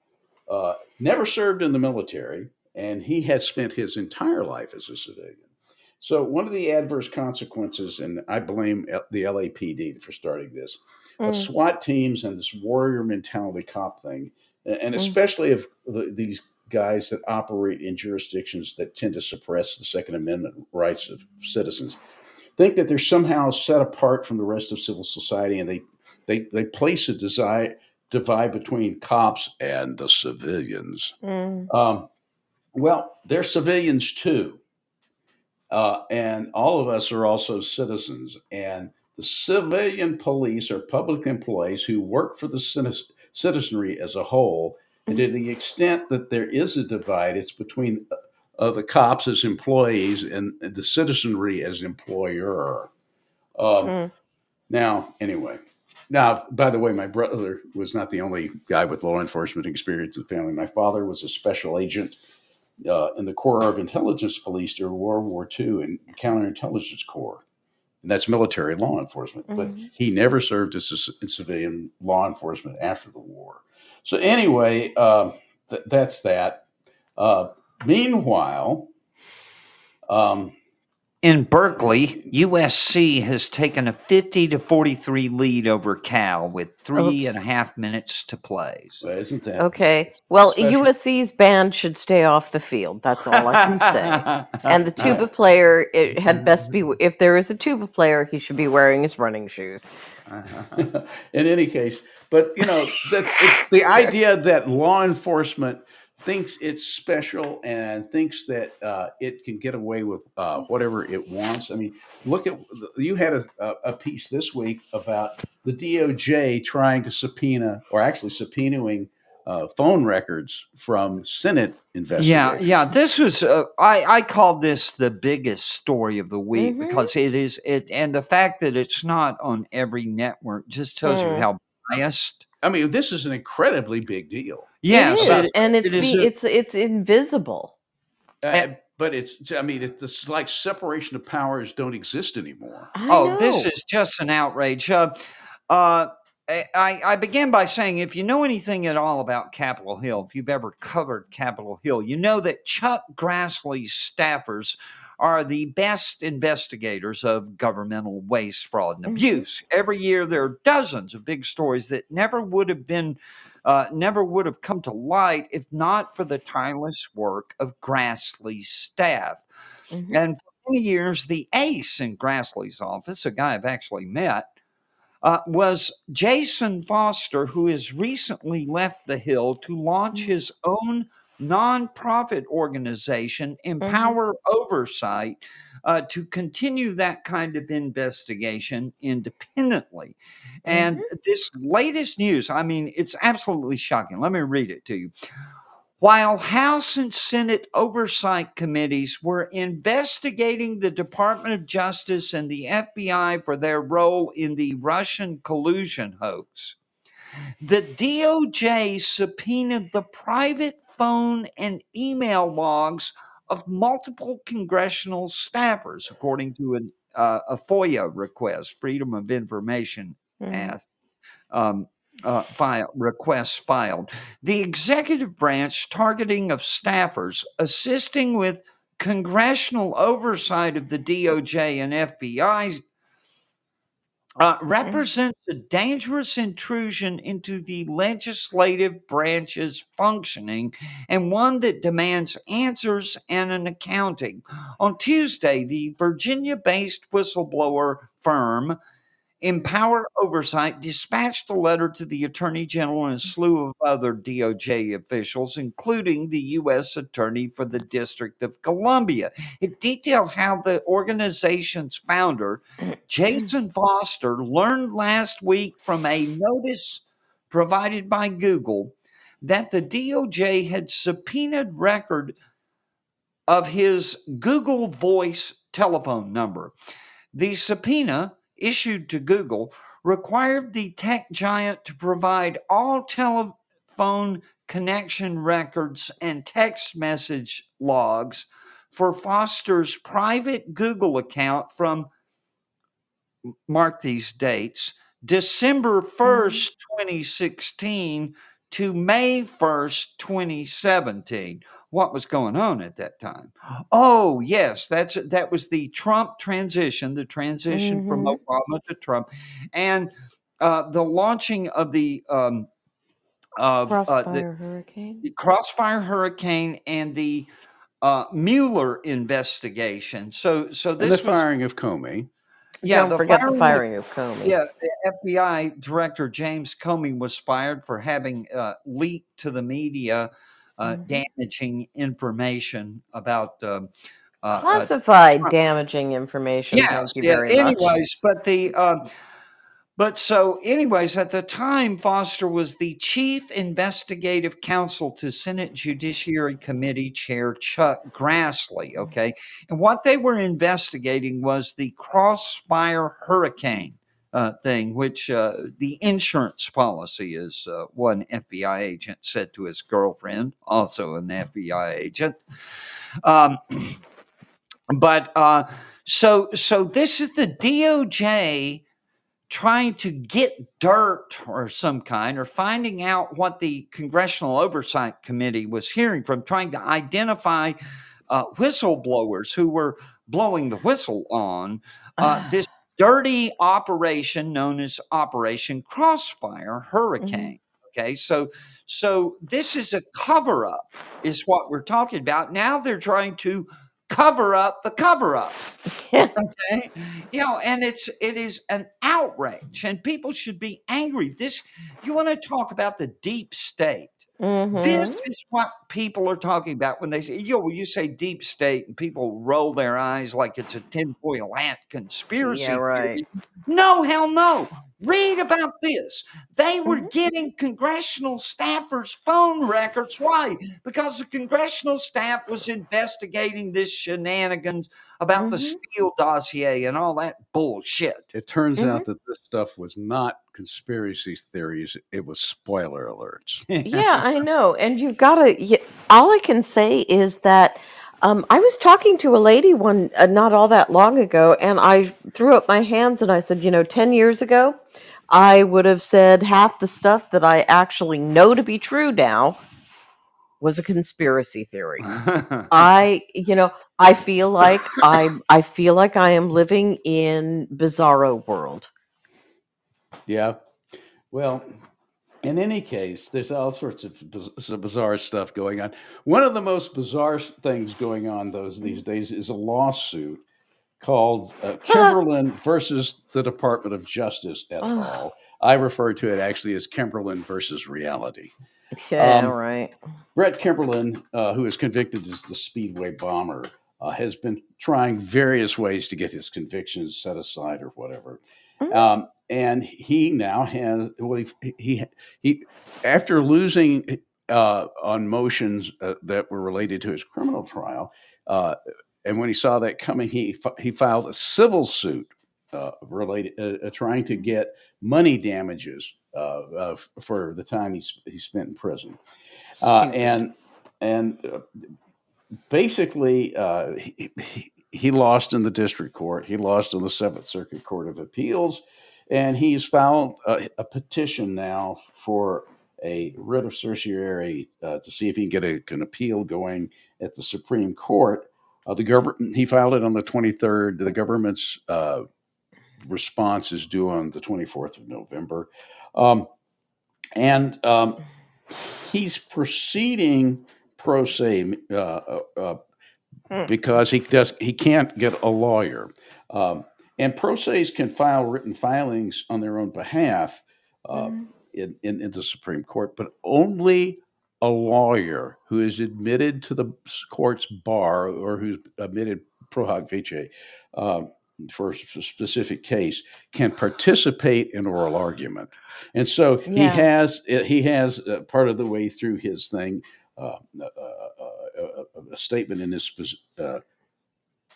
uh, never served in the military, and he has spent his entire life as a civilian. So, one of the adverse consequences, and I blame L- the LAPD for starting this, of Mm. SWAT teams and this warrior mentality cop thing, and Mm. especially of the, these guys that operate in jurisdictions that tend to suppress the Second Amendment rights of citizens, think that they're somehow set apart from the rest of civil society, and they they they place a desire divide between cops and the civilians. Mm. Um, well, they're civilians too. Uh, and all of us are also citizens. And the civilian police are public employees who work for the citizenry as a whole. And to the extent that there is a divide, it's between uh, the cops as employees and the citizenry as employer. Um, Mm. Now, anyway, now, by the way, my brother was not the only guy with law enforcement experience in the family. My father was a special agent uh, in the Corps of Intelligence Police during World War II and Counterintelligence Corps. And that's military law enforcement. But Mhm. he never served as in civilian law enforcement after the war. So, anyway, uh, th- that's that. Uh, meanwhile, um, In Berkeley, USC has taken a 50 to 43 lead over Cal with three and a half minutes to play. So- so isn't that Okay. Well, Special. USC's band should stay off the field. That's all I can say. And the tuba Alright. player, it had best be if there is a tuba player, he should be wearing his running shoes. in any case, but you know, that's it's the idea that law enforcement thinks it's special and thinks that uh, it can get away with uh, whatever it wants. I mean, look at you had a, a a piece this week about the DOJ trying to subpoena, or actually subpoenaing. Uh, phone records from Senate investigation. Yeah, yeah. This was uh, I I called this the biggest story of the week Mhm. because it is it and the fact that it's not on every network just tells you Mm. how biased. I mean, this is an incredibly big deal. Yes, it is, and it's it is be, a- it's it's invisible. Uh, but it's, I mean, it's, it's like separation of powers don't exist anymore. I Oh, this is just an outrage. Uh, uh, I, I began by saying if you know anything at all about Capitol Hill, if you've ever covered Capitol Hill, you know that Chuck Grassley's staffers are the best investigators of governmental waste, fraud, and Mhm. abuse. Every year, there are dozens of big stories that never would have been, uh, never would have come to light if not for the tireless work of Grassley's staff. Mhm. And for many years, the ace in Grassley's office, a guy I've actually met, uh, was Jason Foster, who has recently left the Hill to launch Mm. his own nonprofit organization, Empower Oversight, uh, to continue that kind of investigation independently. And this latest news, I mean, it's absolutely shocking. Let me read it to you. While House and Senate oversight committees were investigating the Department of Justice and the FBI for their role in the Russian collusion hoax, the DOJ subpoenaed the private phone and email logs of multiple congressional staffers, according to an, uh, a FOIA request, Freedom of Information Mhm. asked, um, uh, file requests filed. The executive branch targeting of staffers assisting with congressional oversight of the DOJ and FBI uh, represents a dangerous intrusion into the legislative branch's functioning and one that demands answers and an accounting. On Tuesday, the Virginia based whistleblower firm Empower Oversight dispatched a letter to the Attorney General and a mm. slew of other DOJ officials, including the U.S. Attorney for the District of Columbia. It detailed how the organization's founder, mm. Jason Foster, learned last week from a notice provided by Google that the DOJ had subpoenaed record of his Google Voice telephone number. The subpoena issued to Google required the tech giant to provide all telephone connection records and text message logs for Foster's private Google account from mark these dates December mm-hmm. 1st, 2016 to May 1st, 2017. What was going on at that time? Oh, yes, that's that was the Trump transition, the transition from Mhm. Obama to Trump, and uh, the launching of the um, of uh, the, Crossfire Hurricane. the Crossfire Hurricane and the uh, Mueller investigation. So, so And this the was firing of Comey. yeah, Don't the forget firing the of- firing of Comey. yeah, the FBI Director James Comey was fired for having uh, leaked to the media uh, Mhm. damaging information about. Um, uh, uh, Classified damaging information. yes, Thank you yeah. very much. Anyways, but the um, but so anyways, at the time, Foster was the chief investigative counsel to Senate Judiciary Committee Chair Chuck Grassley. Okay, and what they were investigating was the Crossfire Hurricane. Uh, thing, which uh, the insurance policy is, uh, one FBI agent said to his girlfriend, also an FBI agent. Um, but uh, so so this is the DOJ trying to get dirt or some kind or finding out what the Congressional Oversight Committee was hearing from, trying to identify uh, whistleblowers who were blowing the whistle on uh, this dirty operation known as Operation Crossfire mm-hmm. Hurricane. Okay, so so this is a cover up, is what we're talking about. Now they're trying to cover up the cover up okay you know and it's it is an outrage and people should be angry this you want to talk about the deep state this Mhm. is what people are talking about when they say yo well you say deep state and people roll their eyes like it's a tinfoil hat conspiracy Yeah, right. theory. no hell no read about this they were Mhm. getting congressional staffers phone records why because the congressional staff was investigating this shenanigans about the Mhm. Steele dossier and all that bullshit. It turns Mhm. out that this stuff was not conspiracy theories, it was spoiler alerts. yeah, I know. And you've got to. All I can say is that um, I was talking to a lady one uh, not all that long ago, and I threw up my hands and I said, you know, ten years ago, I would have said half the stuff that I actually know to be true now was a conspiracy theory. I, you know, I feel like I I feel like I am living in bizarro world. Yeah. Well, in any case, there's all sorts of bizarre stuff going on. One of the most bizarre things going on those these days is a lawsuit called uh, Kimberlin versus the Department of Justice et Oh. I refer to it actually as Kimberlin versus reality. Yeah, Um, right. Brett Kimberlin, uh, who is convicted as the Speedway bomber, uh, has been trying various ways to get his convictions set aside or whatever. Mm. Um, and he now has, well, he, he, he after losing uh, on motions uh, that were related to his criminal trial, uh, and when he saw that coming, he he filed a civil suit uh, related, trying to get money damages uh, uh, for the time he, s- he spent in prison uh, and and uh, basically uh, he, he, he lost in the district court. He lost in the Seventh Circuit Court of Appeals, and he's filed a, a petition now for a writ of certiorari uh, to see if he can get a, an appeal going at the Supreme Court. Uh, the government he filed it on the 23rd. The government's uh, response is due on the 24th of November, um, and um, he's proceeding pro se uh, uh, uh, Hmm. because he does he can't get a lawyer, um, and pro ses can file written filings on their own behalf uh, Mhm. in, in in the Supreme Court, but only a lawyer who is admitted to the court's bar or who's admitted pro hoc vice um, for a specific case can participate in oral argument. And so he has he has uh, part of the way through his thing uh, uh, uh, uh, a statement in this uh,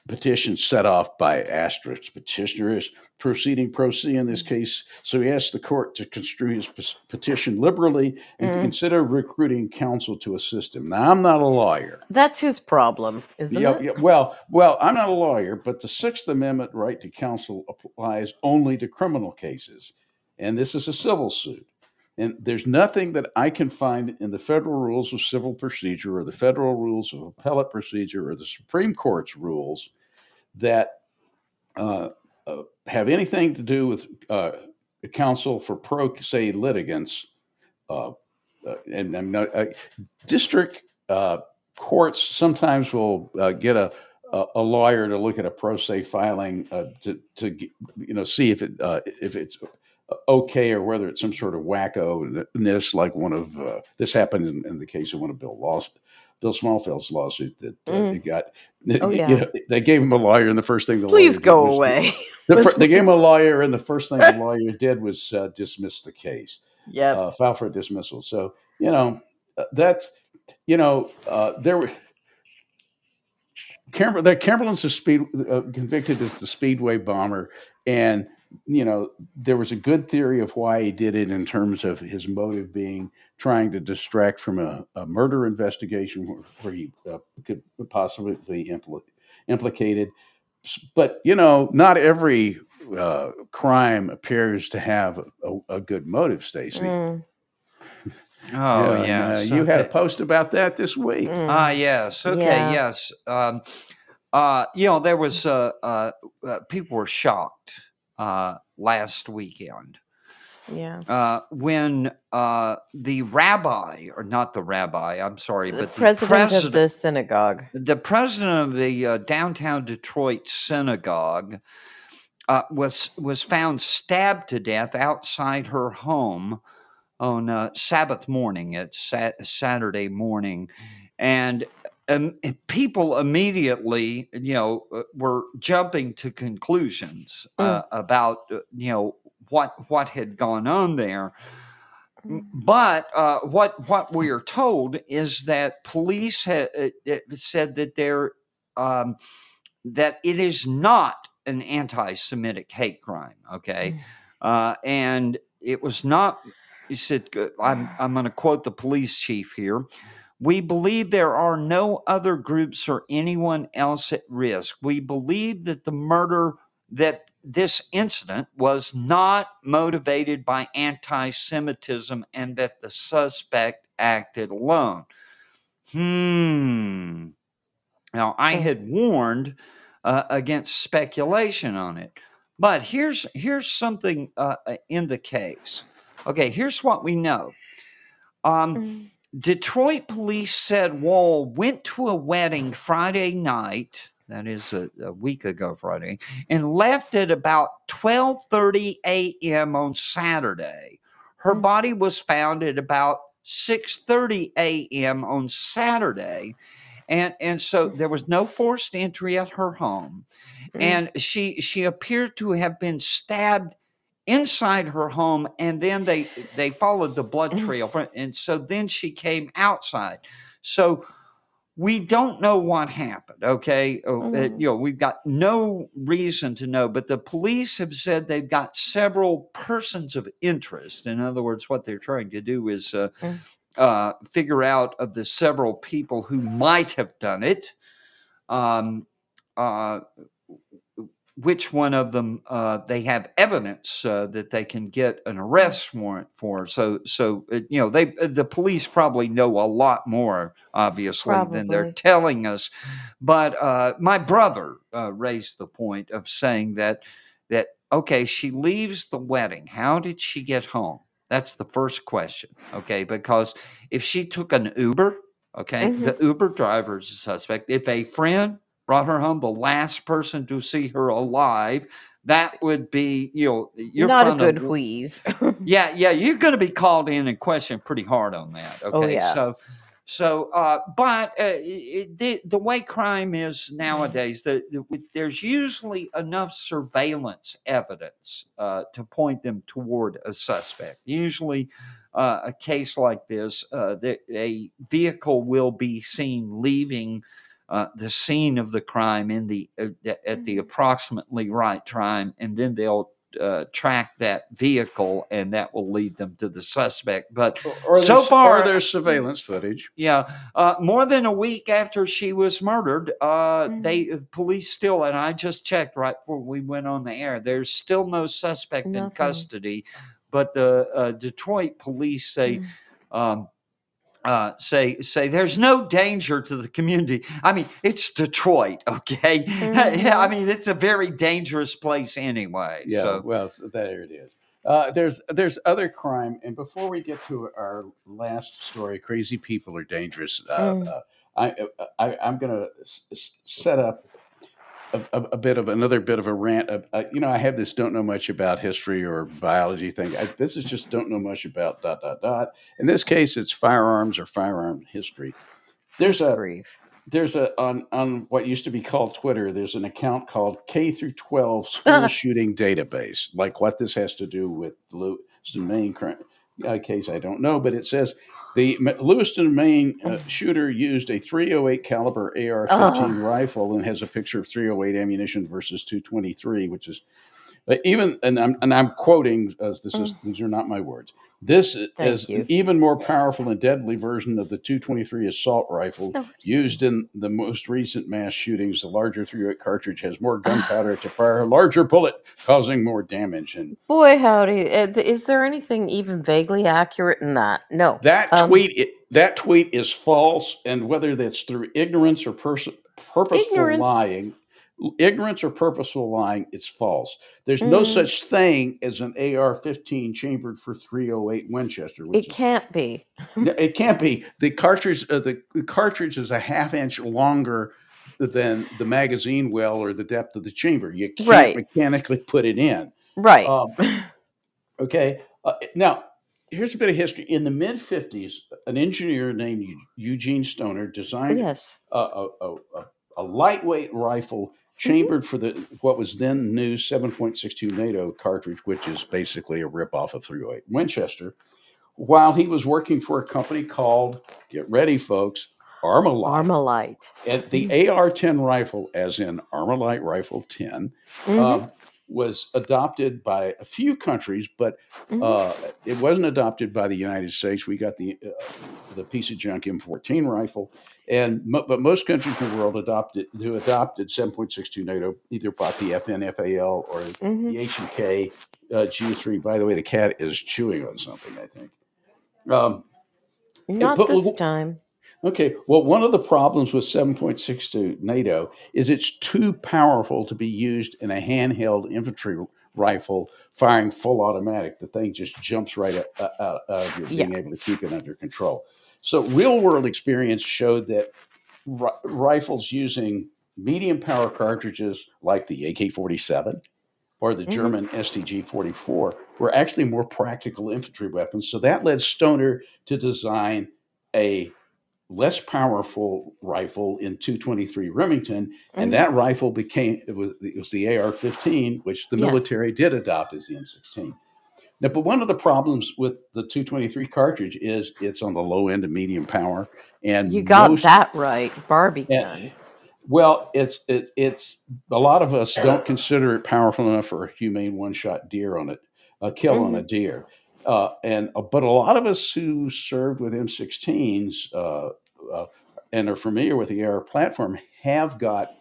petition set off by asterisk petitioner is proceeding pro se in this case so he asked the court to construe his petition liberally and to Mm. consider recruiting counsel to assist him now i'm not a lawyer That's his problem, isn't yeah, it? yeah, well, well, I'm not a lawyer, but the Sixth Amendment right to counsel applies only to criminal cases, and this is a civil suit. And there's nothing that I can find in the federal rules of civil procedure or the federal rules of appellate procedure or the Supreme Court's rules that uh, uh, have anything to do with uh, counsel for pro se litigants. Uh, uh, and I'm uh, district courts sometimes will get a, a a lawyer to look at a pro se filing to to you know see if it if it's okay or whether it's some sort of wacko-ness like one of uh, this happened in, in the case of one of Bill Laws Bill Schmalfeldt's lawsuit that uh, Mm. they got. Oh, you know, they gave him a lawyer, and the first thing the Please go away. the fir- they gave him a lawyer, and the first thing the lawyer did was uh, dismiss the case Yep. uh, file for dismissal. So you know uh, that's you know uh, there were. Camber, that Camberlin's a speed uh, convicted as the Speedway bomber, and you know there was a good theory of why he did it in terms of his motive being trying to distract from a, a murder investigation where, where he uh, could possibly be impl- implicated. But you know, not every uh, crime appears to have a, a good motive, Stacy. Mm, Oh, and, yes. uh, you had a post about that this week. mm. Ah, yes. Okay, Yeah. yes. Um, uh, you know, there was uh, uh, uh, people were shocked uh, last weekend yeah. uh, when uh, the rabbi, or not the rabbi, I'm sorry, The but the president, president, of the synagogue. the president of the uh, downtown Detroit synagogue uh, was was found stabbed to death outside her home on uh, Sabbath morning. It's sat- Saturday morning, and um, and people immediately, you know, uh, were jumping to conclusions uh, about uh, you know what what had gone on there. But uh, what what we are told is that police ha- uh, said that there um, that it is not an anti-Semitic hate crime. Okay, uh, and it was not. He said, "I'm I'm going to quote the police chief here." We believe there are no other groups or anyone else at risk. We believe that the murder that this incident was not motivated by anti Semitism and that the suspect acted alone. Hmm. Now, I had warned uh, against speculation on it, but here's here's something uh, uh, in the case. Okay, here's what we know. Um, Mm. Detroit police said Wall went to a wedding Friday night. That is a, a week ago Friday, and left at about 12:30 a.m. on Saturday. Her Mm. body was found at about 6:30 a.m. on Saturday, and and so there was no forced entry at her home, Mm. and she she appeared to have been stabbed inside her home and then they they followed the blood Mm. trail and so then she came outside so we don't know what happened okay Oh, uh, Mm. you know we've got no reason to know but the police have said they've got several persons of interest in other words what they're trying to do is uh, Mm. uh, figure out of the several people who might have done it um, uh, which one of them uh, they have evidence uh, that they can get an arrest warrant for. So, so uh, you know, they the police probably know a lot more, obviously, than they're telling us. But uh, my brother uh, raised the point of saying that that okay, she leaves the wedding. How did she get home? That's the first question. Okay, because if she took an Uber, okay, Mhm. the Uber driver is a suspect. If a friend brought her home, the last person to see her alive, that would be, you know, you're Not a of good w- wheeze. yeah, yeah, you're going to be called in and questioned pretty hard on that. Okay, Oh, yeah. so, so, uh, but uh, it, the the way crime is nowadays, the, the, there's usually enough surveillance evidence uh, to point them toward a suspect. Usually, uh, a case like this, uh, the, a vehicle will be seen leaving. Uh, the scene of the crime in the uh, at the Mhm. approximately right time, and then they'll uh, track that vehicle, and that will lead them to the suspect. But Or So far- or there's surveillance footage. yeah, uh, more than a week after she was murdered, uh, they uh, police still, and I just checked right before we went on the air. There's still no suspect in custody, but the uh, Detroit police say. Mm. Um, uh, say say there's no danger to the community. I mean, it's Detroit, okay? yeah, I mean, it's a very dangerous place anyway. Yeah, So well, so there it is. Uh, there's there's other crime, and before we get to our last story, crazy people are dangerous. Uh, Mm. uh, I, I I'm gonna s- s- set up a, a, bit of another bit of a rant. Uh, uh, you know, I have this don't know much about history or biology thing. I, this is just don't know much about dot dot dot. In this case, it's firearms or firearm history. There's a Grief. there's a on on what used to be called Twitter. There's an account called K through 12 School Shooting Database. Like what this has to do with Lewiston, Maine cri- uh, case, I don't know, but it says the Lewiston, Maine uh, shooter used a 308 caliber AR-15 rifle and has a picture of 308 ammunition versus 223, which is even and I'm and I'm quoting as this is these are not my words. This Thank is you. an even more powerful and deadly version of the 223 assault rifle Oh, used in the most recent mass shootings. The larger 308 cartridge has more gunpowder to fire a larger bullet, causing more damage. And Boy, howdy. Uh, Is there anything even vaguely accurate in that? No. that Um, tweet i- that tweet is false, and whether that's through ignorance or pers- purposeful Ignorance. lying. Ignorance or purposeful lying, it's false. There's no Mm. such thing as an AR-15 chambered for 308 Winchester. Which It is can't be. It can't be. The cartridge, uh, the, the cartridge is a half inch longer than the magazine well or the depth of the chamber. You can't Right. mechanically put it in. Right. Um, okay. Uh, now, here's a bit of history. In the mid 50s, an engineer named Eugene Stoner designed yes. a, a, a, a lightweight rifle chambered for the what was then new 7.62 NATO cartridge, which is basically a ripoff of 308 Winchester. While he was working for a company called, get ready, folks, Armalite. Armalite. And the AR 10 rifle, as in Armalite Rifle 10, Mhm. um, was adopted by a few countries, but Mhm. uh, it wasn't adopted by the United States. We got the uh, the piece of junk M14 rifle, and mo- but most countries in the world adopted who adopted 7.62 NATO either bought the FN FAL or Mhm. the H&K uh, G3. By the way, the cat is chewing on something. I think. Um, Not but- this time. Okay, well, one of the problems with 7.62 NATO is it's too powerful to be used in a handheld infantry rifle firing full automatic. The thing just jumps right out, out, out of your being able to keep it under control. So, real world experience showed that ri- rifles using medium power cartridges like the AK 47 or the Mhm. German STG 44 were actually more practical infantry weapons. So, that led Stoner to design a less powerful rifle in 223 Remington, and Mhm. that rifle became it was, it was the AR-15, which the Yes. military did adopt as the M16. Now, but one of the problems with the 223 cartridge is it's on the low end of medium power, and You got most- that right. Barbie gun. Well, it's it, it's a lot of us don't consider it powerful enough for a humane one-shot deer on it, a kill on a deer. Uh, and uh, but a lot of us who served with M16s uh, uh, and are familiar with the AR platform have got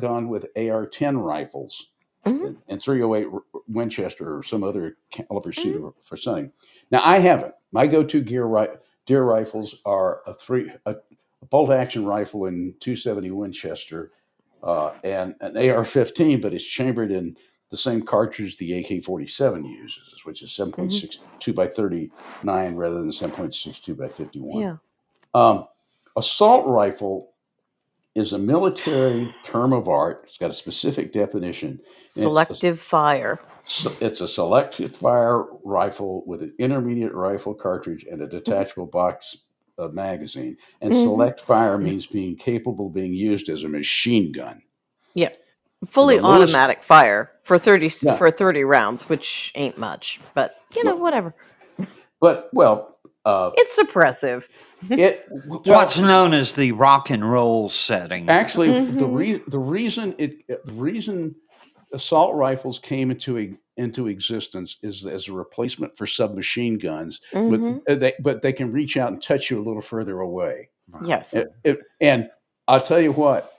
gone with AR-10 rifles Mhm. and, and 308 Winchester or some other caliber shooter for hunting. Now I haven't. My go-to gear ri- deer rifles are a three a, a bolt action rifle in 270 Winchester uh, and an AR-15, but it's chambered in the same cartridge the AK-47 uses, which is 7.62 by 39 rather than 7.62 by 51. Yeah. Um, assault rifle is a military term of art. It's got a specific definition. it's- Selective fire. So it's a selective fire rifle with an intermediate rifle cartridge and a detachable box uh, magazine. And Mhm. select fire means being capable of being used as a machine gun. Fully The lowest- automatic fire for 30 Yeah. for 30 rounds, which ain't much, but you know, whatever. But well, uh, It's suppressive. it well, What's known as the rock and roll setting. actually the Mhm. re- the reason it the reason assault rifles came into e- into existence is as a replacement for submachine guns. Mhm. With, uh, they, but they can reach out and touch you a little further away. Yes. It- it- and I'll tell you what,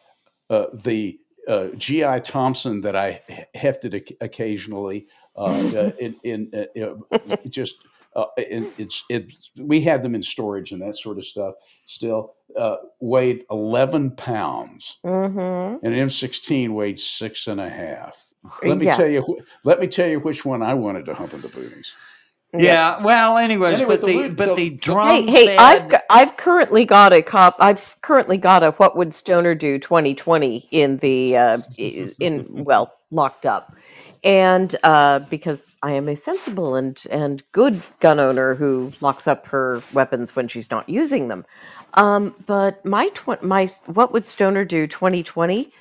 uh, the uh, GI Thompson that I hefted oc- occasionally uh, uh, in, in uh, just uh, in, it's it we had them in storage and that sort of stuff. Still uh, weighed eleven pounds, Mm-hmm. and M16 weighed six and a half. Let me Yeah. tell you. Let me tell you which one I wanted to hump in the booties. Yeah. Well, anyways, Anyway, but the the, but the- the the- drum Hey, hey, I've got, I've currently got a cop. I've currently got a What Would Stoner Do 2020 in the uh, in well locked up, and uh, because I am a sensible and and good gun owner who locks up her weapons when she's not using them. Um, but my tw- my What Would Stoner Do 2020,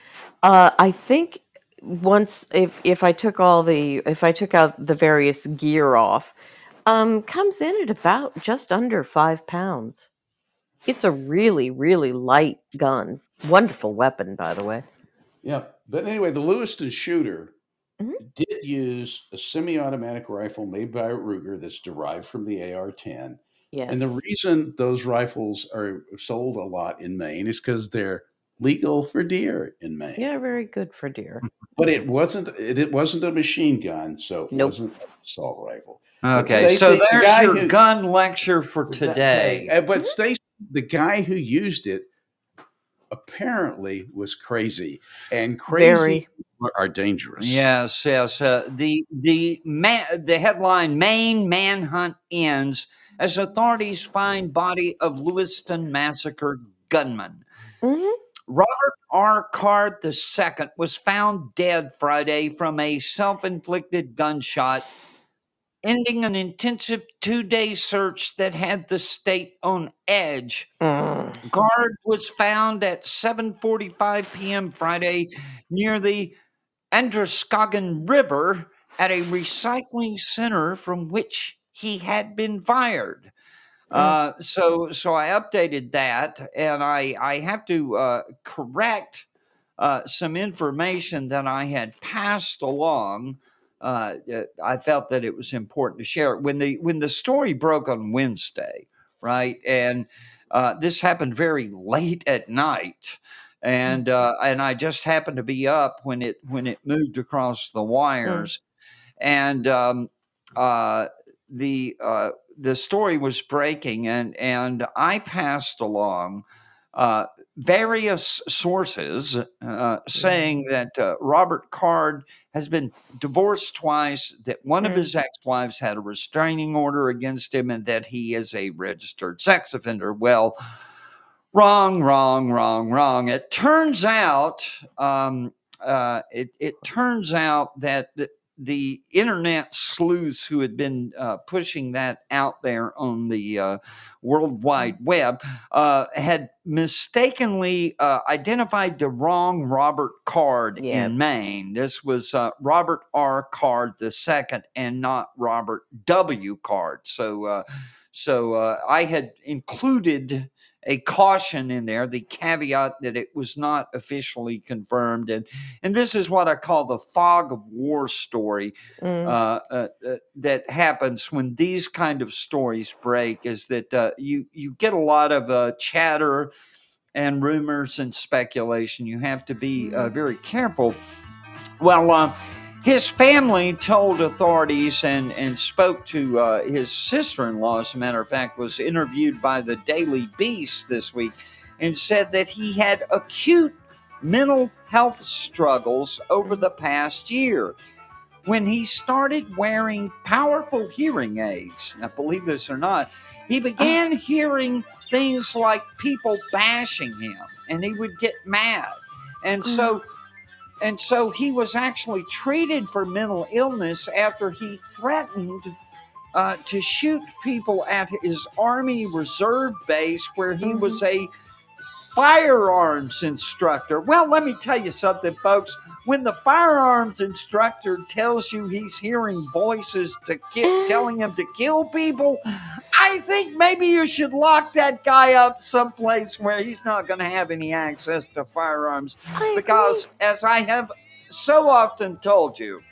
uh, I think once if if I took all the if I took out the various gear off, um, comes in at about just under five pounds. It's a really, really light gun. Wonderful weapon, by the way. Yeah, but anyway, the Lewiston shooter Mhm. did use a semi-automatic rifle made by Ruger that's derived from the AR-10. Yes. And the reason those rifles are sold a lot in Maine is because they're legal for deer in Maine. yeah, very good for deer. But it wasn't it, it wasn't a machine gun, so it Nope. wasn't an assault rifle. Okay, Stacy, so there's guy your who- gun lecture for today. Uh, But Stacy, the guy who used it apparently was crazy, and crazy Very. are dangerous. Yes, yes. Uh, the the man, the headline: Maine manhunt ends as authorities find body of Lewiston massacre gunman. Mhm. Robert R. Card II was found dead Friday from a self-inflicted gunshot, ending an intensive two-day search that had the state on edge. Mm. Card was found at 7:45 p.m. Friday near the Androscoggin River at a recycling center from which he had been fired. Uh, so, so I updated that, and I I have to uh, correct uh, some information that I had passed along. Uh, I felt that it was important to share it when the when the story broke on Wednesday, right? And uh, this happened very late at night, and uh, and I just happened to be up when it when it moved across the wires, and um, uh, the uh, the story was breaking, and and I passed along uh, various sources uh, saying that uh, Robert Card has been divorced twice, that one of Mm. his ex-wives had a restraining order against him, and that he is a registered sex offender. Well. Wrong, wrong, wrong, wrong. It turns out, um, uh, it, it turns out that the, the internet sleuths who had been uh, pushing that out there on the uh, World Wide Web uh, had mistakenly uh, identified the wrong Robert Card Yeah. in Maine. This was uh, Robert R. Card II and not Robert W. Card. So, uh, so uh, I had included a caution in there, the caveat that it was not officially confirmed, and and this is what I call the fog of war story Mm. uh, uh, uh, that happens when these kind of stories break. Is that uh, you you get a lot of uh, chatter and rumors and speculation. You have to be uh, very careful. Well, uh, his family told authorities and, and spoke to uh, his sister in law, as a matter of fact, was interviewed by the Daily Beast this week and said that he had acute mental health struggles over the past year when he started wearing powerful hearing aids. Now, believe this or not, he began hearing things like people bashing him and he would get mad. And so and so he was actually treated for mental illness after he threatened uh, to shoot people at his Army Reserve base where he was a firearms instructor. Well, let me tell you something, folks. When the firearms instructor tells you he's hearing voices to ki- telling him to kill people, I think maybe you should lock that guy up someplace where he's not going to have any access to firearms because as I have so often told you,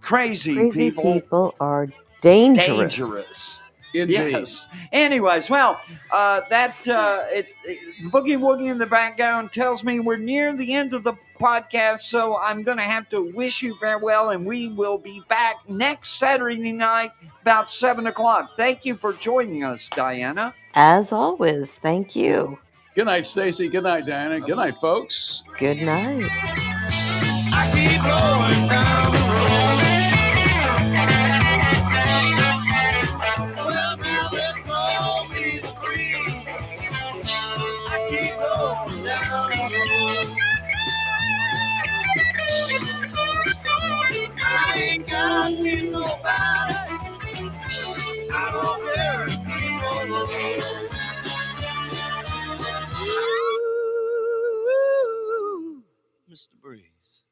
crazy, crazy people, people, are dangerous. dangerous. Indeed. Yes. Anyways, well, uh, that uh, it, it- the boogie woogie in the background tells me we're near the end of the podcast, so I'm going to have to wish you farewell, and we will be back next Saturday night about seven o'clock. Thank you for joining us, Dianna. As always, thank you. Good night, Stacy. Good night, Dianna. Good night, folks. Good night. Mr. Breeze.